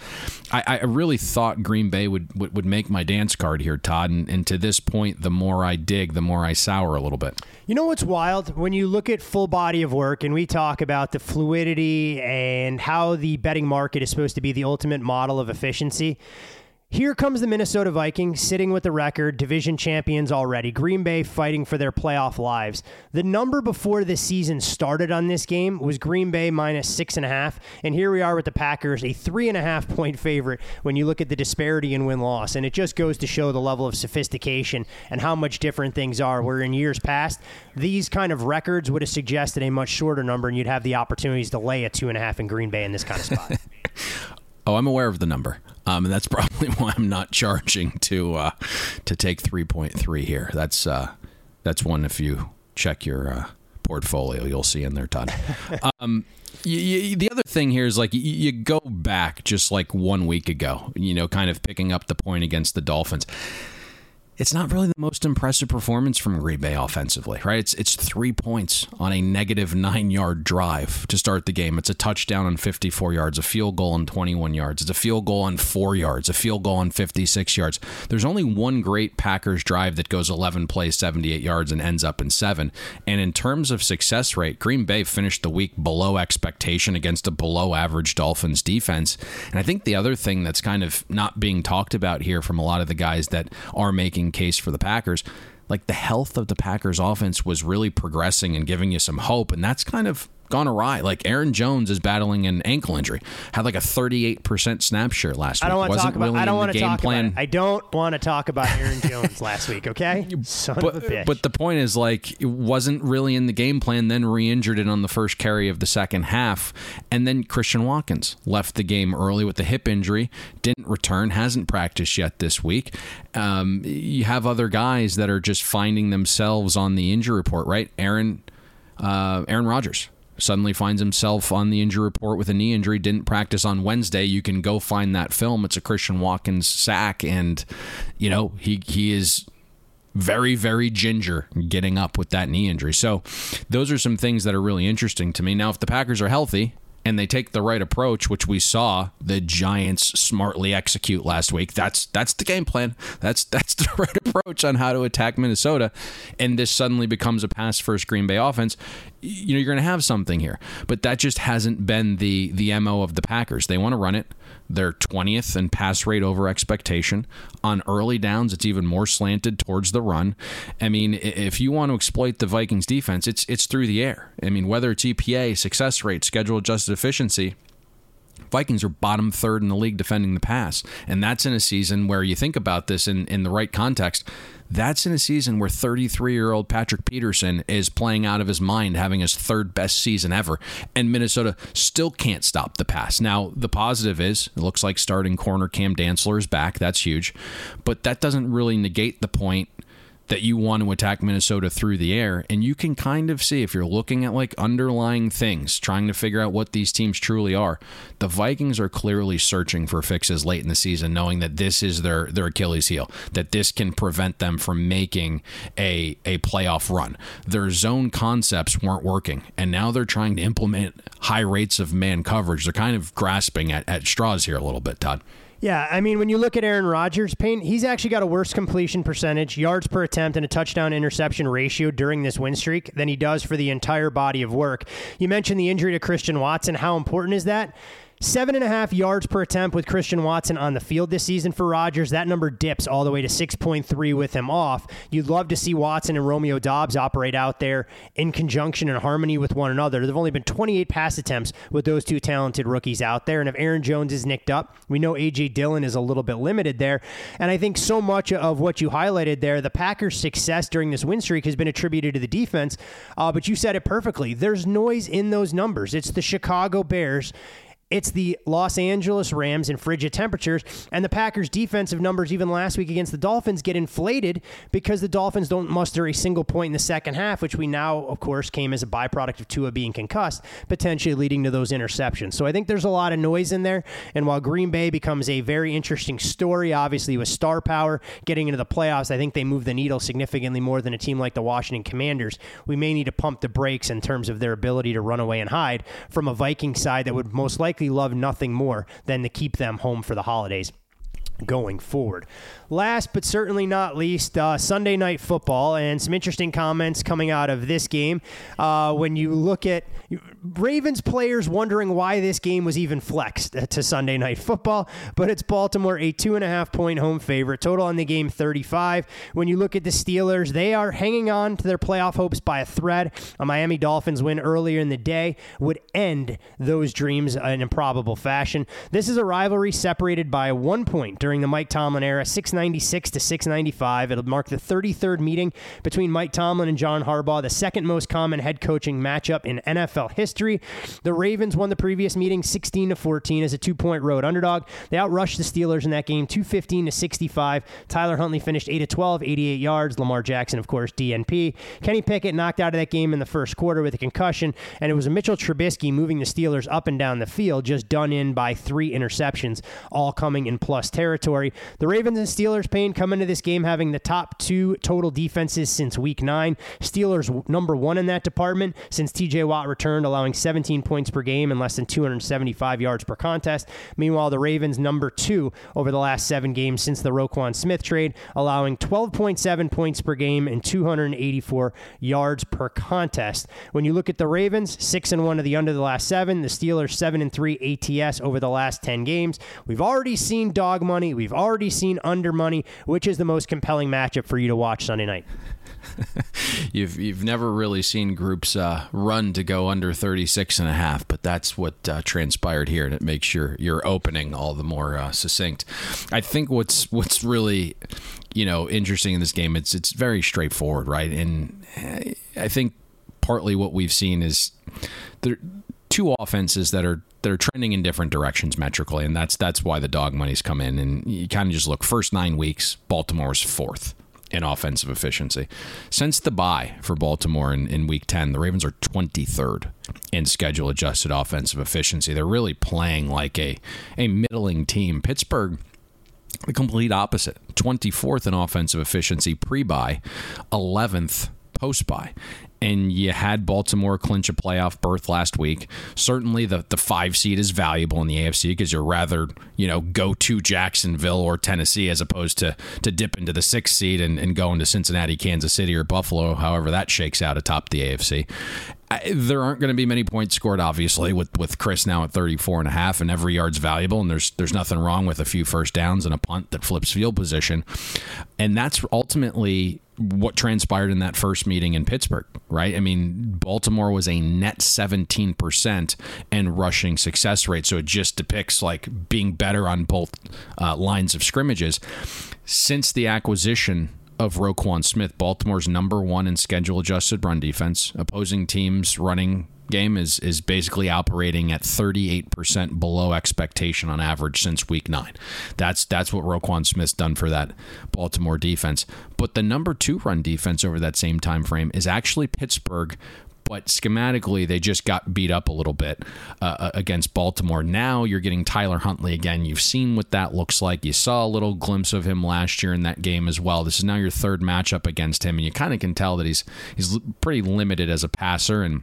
I, I really thought Green Bay would, would, would, make my dance card here, Todd. And, and to this point, the more I dig, the more I sour a little bit. You know what's wild? When you look at full body of work and we talk about the fluidity and how the betting market is supposed to be the ultimate model of efficiency, here comes the Minnesota Vikings sitting with the record, division champions already. Green Bay fighting for their playoff lives. The number before the season started on this game was Green Bay minus six and a half. And here we are with the Packers, a three and a half point favorite when you look at the disparity in win loss. And it just goes to show the level of sophistication and how much different things are. Where in years past, these kind of records would have suggested a much shorter number, and you'd have the opportunities to lay a two and a half in Green Bay in this kind of spot. <laughs> oh, I'm aware of the number. Um, and that's <laughs> probably why I'm not charging to uh, to take 3.3 here. That's uh, that's one if you check your uh, portfolio, you'll see in there, Todd. <laughs> um, you, you, the other thing here is like you, you go back just like one week ago, you know, kind of picking up the point against the Dolphins it's not really the most impressive performance from Green Bay offensively, right? It's it's three points on a negative nine yard drive to start the game. It's a touchdown on 54 yards, a field goal on 21 yards, it's a field goal on four yards, a field goal on 56 yards. There's only one great Packers drive that goes 11 plays, 78 yards, and ends up in seven. And in terms of success rate, Green Bay finished the week below expectation against a below average Dolphins defense. And I think the other thing that's kind of not being talked about here from a lot of the guys that are making case for the Packers. Like the health of the Packers offense was really progressing and giving you some hope. And that's kind of gone awry. Like Aaron Jones is battling an ankle injury. Had like a 38% snap share last week. I don't want to talk about. I don't want to talk plan. about. It. I don't want to talk about Aaron Jones last week. Okay, <laughs> son but, of a bitch. But the point is, like, it wasn't really in the game plan. Then re-injured it on the first carry of the second half, and then Christian Watson left the game early with a hip injury. Didn't return. Hasn't practiced yet this week. Um, you have other guys that are just finding themselves on the injury report. Right, Aaron. Uh, Aaron Rodgers suddenly finds himself on the injury report with a knee injury, didn't practice on Wednesday, you can go find that film. It's a Christian Watson sack, and you know he he is very very ginger getting up with that knee injury. So those are some things that are really interesting to me. Now, if the Packers are healthy, and they take the right approach, which we saw the Giants smartly execute last week. That's that's the game plan. That's that's the <laughs> right approach on how to attack Minnesota. And this suddenly becomes a pass first Green Bay offense. You know, you're going to have something here. But that just hasn't been the the MO of the Packers. They want to run it. They're 20th in pass rate over expectation. On early downs, it's even more slanted towards the run. I mean, if you want to exploit the Vikings defense, it's it's through the air. I mean, whether it's EPA, success rate, schedule adjusted efficiency, Vikings are bottom third in the league defending the pass. And that's in a season where you think about this in, in the right context. That's in a season where 33 year old Patrick Peterson is playing out of his mind, having his third best season ever. And Minnesota still can't stop the pass. Now, the positive is it looks like starting corner Cam Dantzler is back. That's huge. But that doesn't really negate the point that you want to attack Minnesota through the air. And you can kind of see if you're looking at like underlying things, trying to figure out what these teams truly are. The Vikings are clearly searching for fixes late in the season, knowing that this is their their Achilles heel, that this can prevent them from making a a playoff run. Their zone concepts weren't working, and now they're trying to implement high rates of man coverage. They're kind of grasping at, at straws here a little bit, Todd. Yeah, I mean, when you look at Aaron Rodgers, Payne, he's actually got a worse completion percentage, yards per attempt, and a touchdown interception ratio during this win streak than he does for the entire body of work. You mentioned the injury to Christian Watson. How important is that? Seven and a half yards per attempt with Christian Watson on the field this season for Rodgers. That number dips all the way to 6.3 with him off. You'd love to see Watson and Romeo Doubs operate out there in conjunction and harmony with one another. There've only been 28 pass attempts with those two talented rookies out there. And if Aaron Jones is nicked up, we know A.J. Dillon is a little bit limited there. And I think so much of what you highlighted there, the Packers' success during this win streak has been attributed to the defense. Uh, but you said it perfectly. There's noise in those numbers. It's the Chicago Bears it's the Los Angeles Rams in frigid temperatures, and the Packers' defensive numbers, even last week against the Dolphins, get inflated because the Dolphins don't muster a single point in the second half, which we now, of course, came as a byproduct of Tua being concussed, potentially leading to those interceptions. So I think there's a lot of noise in there. And while Green Bay becomes a very interesting story, obviously with star power getting into the playoffs, I think they move the needle significantly more than a team like the Washington Commanders. We may need to pump the brakes in terms of their ability to run away and hide from a Viking side that would most likely likely love nothing more than to keep them home for the holidays going forward. Last but certainly not least, uh, Sunday night football and some interesting comments coming out of this game. Uh, when you look at Ravens players wondering why this game was even flexed <laughs> to Sunday night football, but it's Baltimore a two and a half point home favorite. Total on the game 35. When you look at the Steelers, they are hanging on to their playoff hopes by a thread. A Miami Dolphins win earlier in the day would end those dreams in improbable fashion. This is a rivalry separated by one point during the Mike Tomlin era, 696 to 695. It'll mark the 33rd meeting between Mike Tomlin and John Harbaugh, the second most common head coaching matchup in NFL history. The Ravens won the previous meeting 16 to 14 as a two-point road underdog. They outrushed the Steelers in that game 215 to 65. Tyler Huntley finished 8 to 12, 88 yards. Lamar Jackson, of course, DNP. Kenny Pickett knocked out of that game in the first quarter with a concussion, and it was a Mitchell Trubisky moving the Steelers up and down the field, just done in by three interceptions, all coming in plus territory. The Ravens and Steelers, Payne, come into this game having the top two total defenses since week nine. Steelers number one in that department since TJ Watt returned, allowing 17 points per game and less than 275 yards per contest. Meanwhile, the Ravens number two over the last seven games since the Roquan Smith trade, allowing 12.7 points per game and 284 yards per contest. When you look at the Ravens, six and one of the under the last seven. The Steelers seven and three ATS over the last 10 games. We've already seen dog money. We've already seen under money. Which is the most compelling matchup for you to watch Sunday night? <laughs> you've you've never really seen groups uh, run to go under 36 and a half, but that's what uh, transpired here, and it makes your your opening all the more uh, succinct. I think what's what's really you know interesting in this game it's it's very straightforward, right? And I think partly what we've seen is there two offenses that are that are trending in different directions metrically, and that's that's why the dog money's come in. And you kind of just look first nine weeks, Baltimore's fourth in offensive efficiency. Since the bye for Baltimore in, in week 10, the Ravens are 23rd in schedule adjusted offensive efficiency. They're really playing like a, a middling team. Pittsburgh, the complete opposite 24th in offensive efficiency pre buy, 11th post bye and you had Baltimore clinch a playoff berth last week. Certainly, the the five seed is valuable in the AFC because you're rather you know go to Jacksonville or Tennessee as opposed to to dip into the sixth seed and, and go into Cincinnati, Kansas City, or Buffalo, however that shakes out atop the AFC. I, there aren't going to be many points scored, obviously, with, with Chris now at 34 and a half, and every yard's valuable, and there's there's nothing wrong with a few first downs and a punt that flips field position, and that's ultimately what transpired in that first meeting in Pittsburgh, right? I mean, Baltimore was a net 17% and rushing success rate, so it just depicts like being better on both uh, lines of scrimmages. Since the acquisition of Roquan Smith, Baltimore's number one in schedule adjusted run defense. Opposing teams running game is is basically operating at 38% below expectation on average since week 9. That's that's what Roquan Smith's done for that Baltimore defense. But the number 2 run defense over that same time frame is actually Pittsburgh but schematically they just got beat up a little bit uh, uh, against Baltimore. Now you're getting Tyler Huntley again. You've seen what that looks like. You saw a little glimpse of him last year in that game as well. This is now your third matchup against him, and you kind of can tell that he's he's pretty limited as a passer and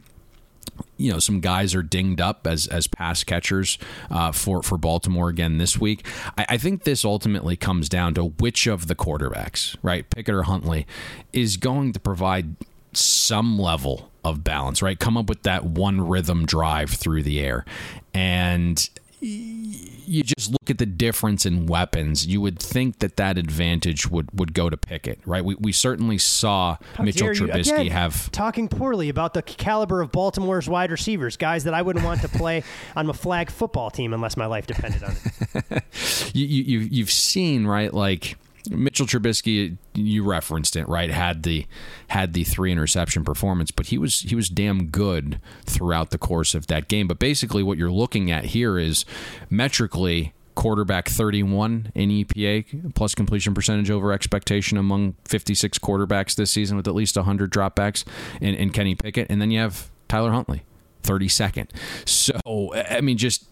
you know some guys are dinged up as as pass catchers uh, for for Baltimore again this week. I, I, think this ultimately comes down to which of the quarterbacks, right, Pickett or Huntley, is going to provide some level of balance, right? Come up with that one rhythm drive through the air, and you just look at the difference in weapons, you would think that that advantage would, would go to Pickett, right? We, we certainly saw How Mitchell Trubisky again, have talking poorly about the caliber of Baltimore's wide receivers, guys that I wouldn't want to play <laughs> on a flag football team unless my life depended on it. <laughs> you, you you've seen right like Mitchell Trubisky, you referenced it, right? Had the had the three interception performance, but he was he was damn good throughout the course of that game. But basically, what you're looking at here is metrically quarterback 31 in EPA plus completion percentage over expectation among 56 quarterbacks this season with at least 100 dropbacks in, in Kenny Pickett, and then you have Tyler Huntley. 32nd. So, I mean, just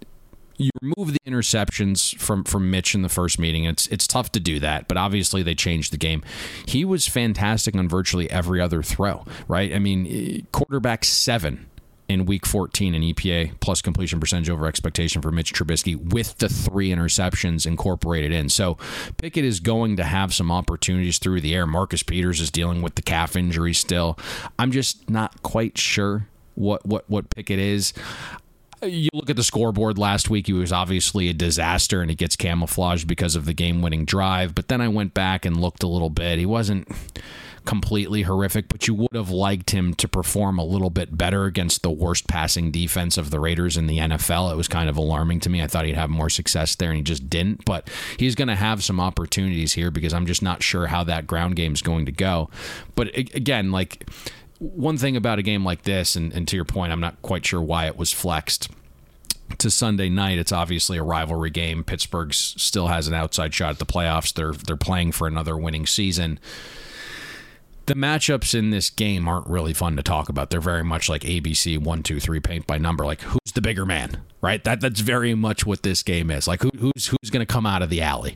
you remove the interceptions from from Mitch in the first meeting. It's it's tough to do that, but obviously they changed the game. He was fantastic on virtually every other throw, right? I mean, eh, quarterback 7 in week 14 in EPA plus completion percentage over expectation for Mitch Trubisky with the three interceptions incorporated in. So Pickett is going to have some opportunities through the air. Marcus Peters is dealing with the calf injury still. I'm just not quite sure what what what Pickett is you look at the scoreboard last week, he was obviously a disaster and he gets camouflaged because of the game winning drive. But then I went back and looked a little bit. He wasn't completely horrific, but you would have liked him to perform a little bit better against the worst passing defense of the Raiders in the NFL. It was kind of alarming to me. I thought he'd have more success there and he just didn't. But he's going to have some opportunities here because I'm just not sure how that ground game is going to go. But again, like one thing about a game like this, and, and to your point, I'm not quite sure why it was flexed to Sunday night. It's obviously a rivalry game. Pittsburgh still has an outside shot at the playoffs. They're they're playing for another winning season. The matchups in this game aren't really fun to talk about. They're very much like ABC one, two, three, paint by number. Like who's the bigger man, right? That that's very much what this game is. Like who, who's who's going to come out of the alley.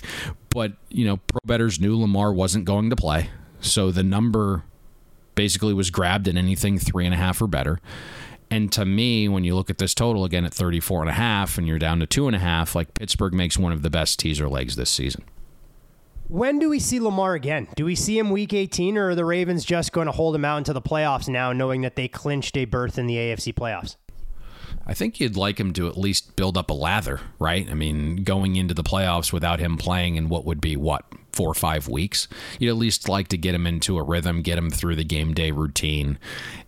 But you know, pro betters knew Lamar wasn't going to play, so the number basically was grabbed at anything three and a half or better. And to me, when you look at this total again at 34 and a half and you're down to two and a half, like Pittsburgh makes one of the best teaser legs this season. When do we see Lamar again? Do we see him week 18 or are the Ravens just going to hold him out into the playoffs now, knowing that they clinched a berth in the AFC playoffs? I think you'd like him to at least build up a lather, right? I mean, going into the playoffs without him playing in what would be what four or five weeks, you'd at least like to get him into a rhythm, get him through the game day routine.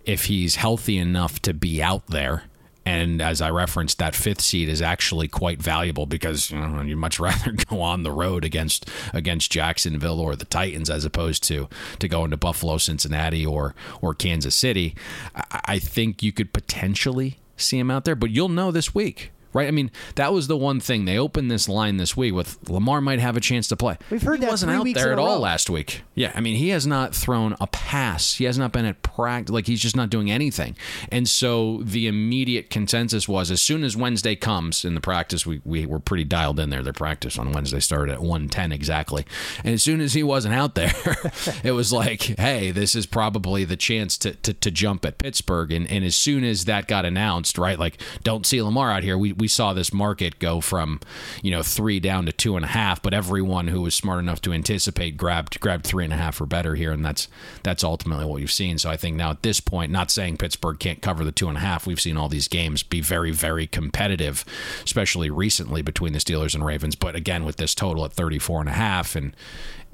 If he's healthy enough to be out there, and as I referenced, that fifth seed is actually quite valuable because you know, you'd much <laughs> rather go on the road against against Jacksonville or the Titans as opposed to to go into Buffalo, Cincinnati, or or Kansas City. I, I think you could potentially see him out there, but you'll know this week right? I mean, that was the one thing they opened this line this week with Lamar might have a chance to play. We've heard he that wasn't out there at all last week. Yeah, I mean, he has not thrown a pass. He has not been at practice. Like he's just not doing anything. And so the immediate consensus was as soon as Wednesday comes in the practice, we, we were pretty dialed in there. Their practice on Wednesday started at 110 exactly. And as soon as he wasn't out there, <laughs> it was like, hey, this is probably the chance to, to, to jump at Pittsburgh. And, and as soon as that got announced, right, like don't see Lamar out here, we, we saw this market go from, you know, three down to two and a half. But everyone who was smart enough to anticipate grabbed grabbed three and a half or better here, and that's that's ultimately what you've seen. So I think now at this point, not saying Pittsburgh can't cover the two and a half, we've seen all these games be very very competitive, especially recently between the Steelers and Ravens. But again, with this total at 34 and a half and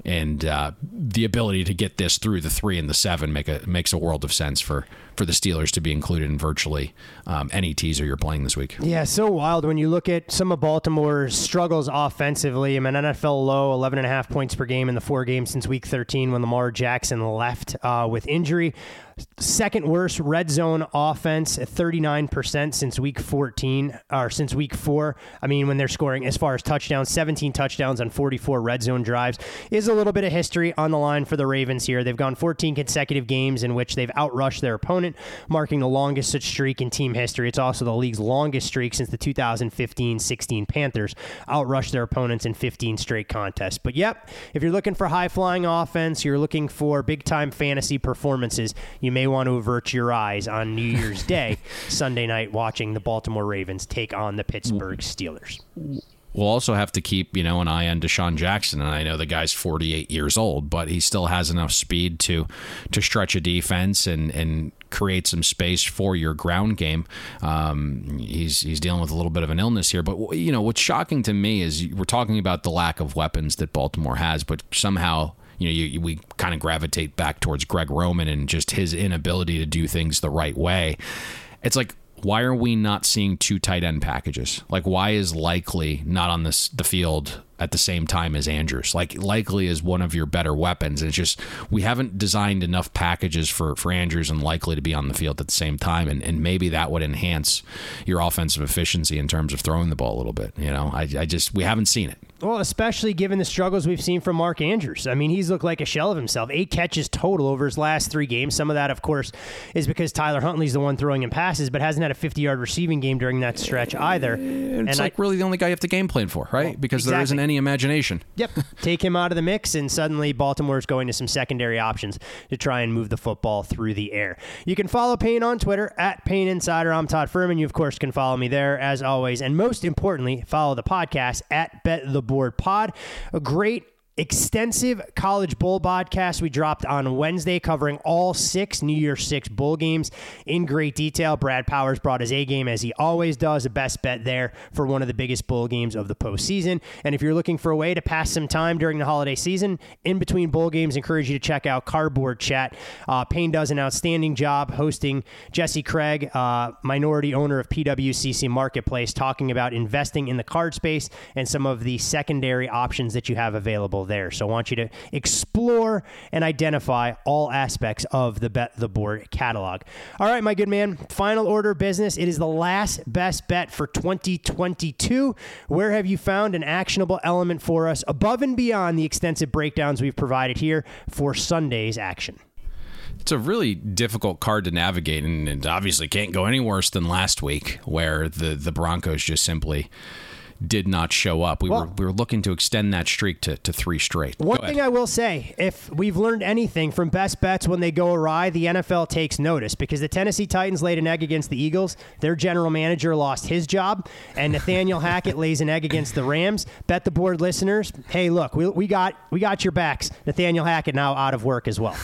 and uh, the ability to get this through the three and the seven make a makes a world of sense for for the Steelers to be included in virtually um, any teaser you're playing this week. Yeah, so wild when you look at some of Baltimore's struggles offensively. I mean, NFL low, 11 and a half points per game in the four games since week 13 when Lamar Jackson left uh, with injury. Second worst red zone offense at 39% since week 14 or since week 4. I mean, when they're scoring as far as touchdowns, 17 touchdowns on 44 red zone drives is a little bit of history on the line for the Ravens here. They've gone 14 consecutive games in which they've outrushed their opponent, marking the longest such streak in team history. It's also the league's longest streak since the 2015 16 Panthers outrushed their opponents in 15 straight contests. But yep, if you're looking for high flying offense, you're looking for big time fantasy performances, you may want to avert your eyes on New Year's <laughs> Day, Sunday night, watching the Baltimore Ravens take on the Pittsburgh Steelers. We'll also have to keep, you know, an eye on DeSean Jackson. And I know the guy's 48 years old, but he still has enough speed to to stretch a defense and and create some space for your ground game. Um, he's he's dealing with a little bit of an illness here, but you know what's shocking to me is we're talking about the lack of weapons that Baltimore has, but somehow you know, you, we kind of gravitate back towards Greg Roman and just his inability to do things the right way. It's like why are we not seeing two tight end packages? Like, why is Likely not on this the field at the same time as Andrews? Like, Likely is one of your better weapons. And it's just we haven't designed enough packages for for Andrews and Likely to be on the field at the same time. And and maybe that would enhance your offensive efficiency in terms of throwing the ball a little bit. You know, I, I just we haven't seen it. Well, especially given the struggles we've seen from Mark Andrews. I mean, he's looked like a shell of himself. Eight catches total over his last three games. Some of that, of course, is because Tyler Huntley's the one throwing him passes, but hasn't had a 50 yard receiving game during that stretch either. And it's and like I, really the only guy you have to game plan for, right? Well, because exactly. there isn't any imagination. Yep. <laughs> Take him out of the mix, and suddenly Baltimore's going to some secondary options to try and move the football through the air. You can follow Payne on Twitter at Payne Insider. I'm Todd Fuhrman. You, of course, can follow me there as always. And most importantly, follow the podcast at Bet the Board Pod a great extensive college bowl podcast we dropped on Wednesday covering all six New Year's Six bowl games in great detail. Brad Powers brought his A game as he always does, a best bet there for one of the biggest bowl games of the postseason. And if you're looking for a way to pass some time during the holiday season in between bowl games, encourage you to check out Cardboard Chat. Uh, Payne does an outstanding job hosting Jesse Craig, uh, minority owner of PWCC Marketplace, talking about investing in the card space and some of the secondary options that you have available there. So I want you to explore and identify all aspects of the Bet the Board catalog. All right, my good man, final order business. It is the last best bet for 2022. Where have you found an actionable element for us above and beyond the extensive breakdowns we've provided here for Sunday's action? It's a really difficult card to navigate, and it obviously can't go any worse than last week, where the the Broncos just simply did not show up. We well, were we were looking to extend that streak to, to three straight. One thing I will say, if we've learned anything from best bets when they go awry, the NFL takes notice because the Tennessee Titans laid an egg against the Eagles. Their general manager lost his job, and Nathaniel Hackett lays an egg against the Rams. Bet the board listeners, hey, look, we, we got we got your backs. Nathaniel Hackett now out of work as well.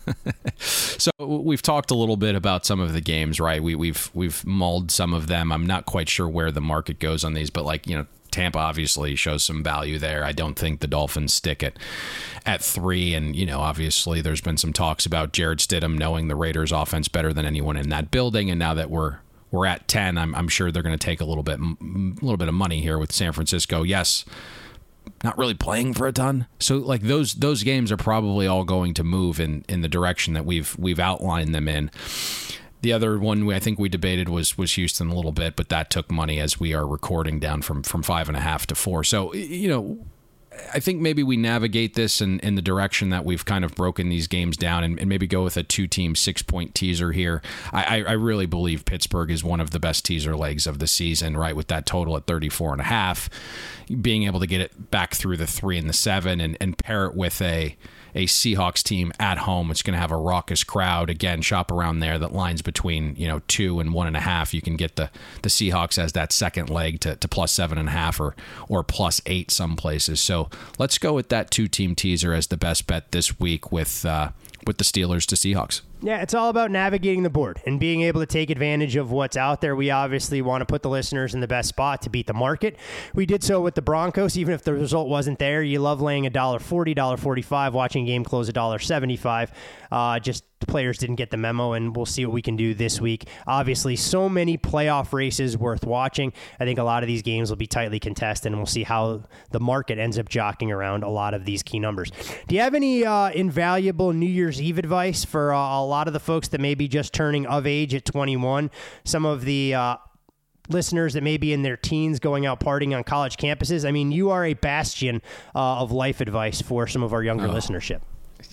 <laughs> so we've talked a little bit about some of the games, right? We, we've we've mulled some of them. I'm not quite sure where the market goes on these, but like you know, Tampa obviously shows some value there. I don't think the Dolphins stick it at three. And, you know, obviously there's been some talks about Jarrett Stidham knowing the Raiders offense better than anyone in that building. And now that we're we're at 10, I'm, I'm sure they're going to take a little bit a little bit of money here with San Francisco. Yes, not really playing for a ton. So like those those games are probably all going to move in in the direction that we've we've outlined them in. The other one we, I think we debated was was Houston a little bit, but that took money as we are recording down from from five and a half to four. So you know, I think maybe we navigate this in, in the direction that we've kind of broken these games down and, and maybe go with a two team six point teaser here. I, I, really believe Pittsburgh is one of the best teaser legs of the season, right? With that total at 34 and a half, being able to get it back through the three and the seven and, and pair it with a a Seahawks team at home. It's going to have a raucous crowd. Again, shop around there. That lines between you know two and one and a half. You can get the the Seahawks as that second leg to, to plus seven and a half or or plus eight some places. So let's go with that two team teaser as the best bet this week with uh, with the Steelers to Seahawks. Yeah, it's all about navigating the board and being able to take advantage of what's out there. We obviously want to put the listeners in the best spot to beat the market. We did so with the Broncos, even if the result wasn't there. You love laying a dollar forty, dollar forty-five, watching game close a dollar seventy-five. Uh, just the players didn't get the memo, and we'll see what we can do this week. Obviously, so many playoff races worth watching. I think a lot of these games will be tightly contested, and we'll see how the market ends up jockeying around a lot of these key numbers. Do you have any uh, invaluable New Year's Eve advice for uh, a lot of the folks that may be just turning of age at 21? Some of the uh, listeners that may be in their teens going out partying on college campuses, I mean, you are a bastion uh, of life advice for some of our younger Oh. listenership.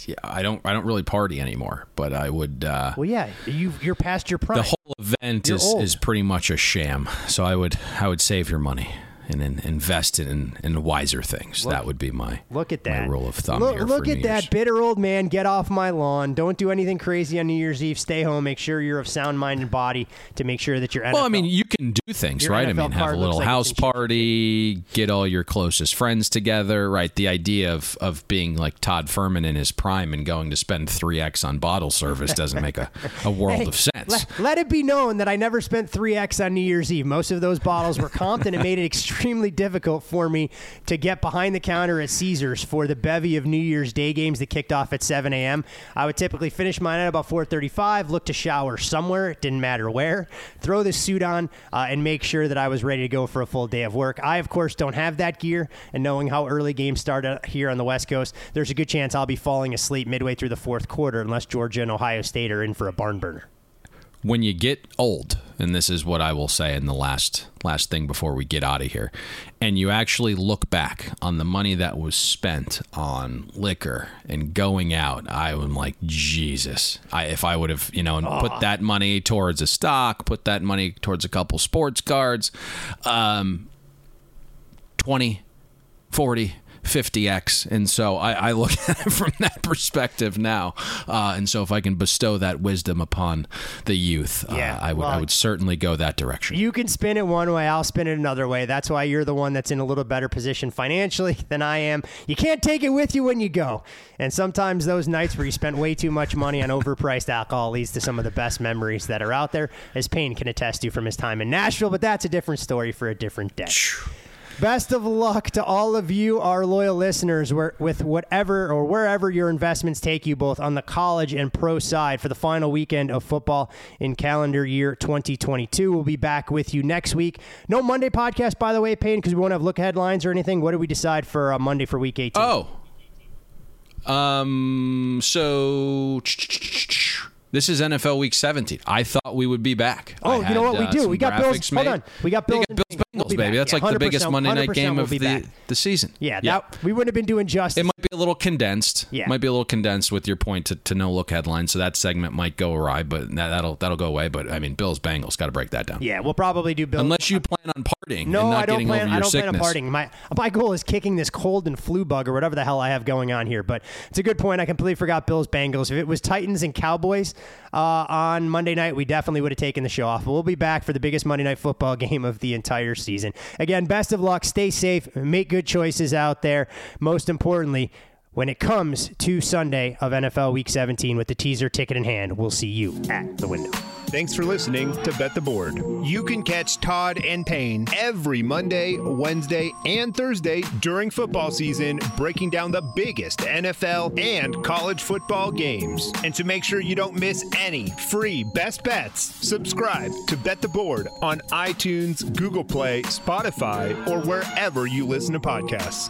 Yeah, I don't I don't really party anymore, but I would. Uh, Well, yeah, you you're past your prime. the whole event You're is, old. is pretty much a sham. So I would I would save your money and invest in, in wiser things. that would be my Look at my that. rule of thumb Look, look at that bitter old man. Get off my lawn. Don't do anything crazy on New Year's Eve. Stay home. Make sure you're of sound mind and body to make sure that you're. Well, I mean, you can do things, right? I mean, have a little like house party, get all your closest friends together, right? The idea of, of being like Todd Fuhrman in his prime and going to spend 3x on bottle service doesn't make a, a <laughs> world Hey, of sense. Let, let it be known that I never spent 3x on New Year's Eve. Most of those bottles were comped, and it made it extremely <laughs> difficult for me to get behind the counter at Caesars for the bevy of New Year's Day games that kicked off at 7 a.m. I would typically finish mine at about 4:35, look to shower somewhere, it didn't matter where, throw the suit on, uh, and make sure that I was ready to go for a full day of work. I, of course, don't have that gear, and knowing how early games start uh, here on the West Coast, there's a good chance I'll be falling asleep midway through the fourth quarter unless Georgia and Ohio State are in for a barn burner. when you get old, and this is what I will say in the last last thing before we get out of here, and you actually look back on the money that was spent on liquor and going out, I am like Jesus. I if I would have you know and put that money towards a stock, put that money towards a couple sports cards, um, 20, 40. 50x and so I, I look <laughs> at it from that perspective now uh, and so if i can bestow that wisdom upon the youth Yeah, uh, I, would, I would certainly go that direction You can spin it one way, I'll spin it another way. That's why you're the one that's in a little better position financially <laughs> than I am. You can't take it with you when you go. And sometimes those nights where you spent way too much money on overpriced alcohol leads to some of the best memories that are out there, as Payne can attest to from his time in Nashville, but that's a different story for a different day. Best of luck to all of you, our loyal listeners, where, with whatever or wherever your investments take you, both on the college and pro side, for the final weekend of football in calendar year 2022. We'll be back with you next week. No Monday podcast, by the way, Payne, because we won't have look headlines or anything. What did we decide for uh, Monday for week 18? oh um so this is nfl week 17 i thought we would be back Oh, I you know had, what we uh, do? We got Bills- graphics hold on. We got Bills got Bills Bengals, baby. That's Yeah, like the biggest Monday night 100% game we'll of the, back. the season. Yeah, that we wouldn't have been doing justice. It might be a little condensed. Yeah. might be a little condensed with your point to, to no look headline, so that segment might go awry, but that, that'll that'll go away. But I mean, Bills Bengals got to break that down. yeah, we'll probably do Bills. Unless you plan on partying No, and not I don't getting plan. I don't sickness. plan on partying. My my goal is kicking this cold and flu bug or whatever the hell I have going on here. But it's a good point. I completely forgot Bills Bengals. If it was Titans and Cowboys uh, on Monday night, we definitely would have taken the show off. But we'll be back for the biggest Monday night football <laughs> game of the entire season. Again, best of luck. Stay safe. Make good choices out there. Most importantly. When it comes to Sunday of NFL Week 17 with the teaser ticket in hand, we'll see you at the window. Thanks for listening to Bet the Board. You can catch Todd and Payne every Monday, Wednesday, and Thursday during football season, breaking down the biggest NFL and college football games. And to make sure you don't miss any free best bets, subscribe to Bet the Board on iTunes, Google Play, Spotify, or wherever you listen to podcasts.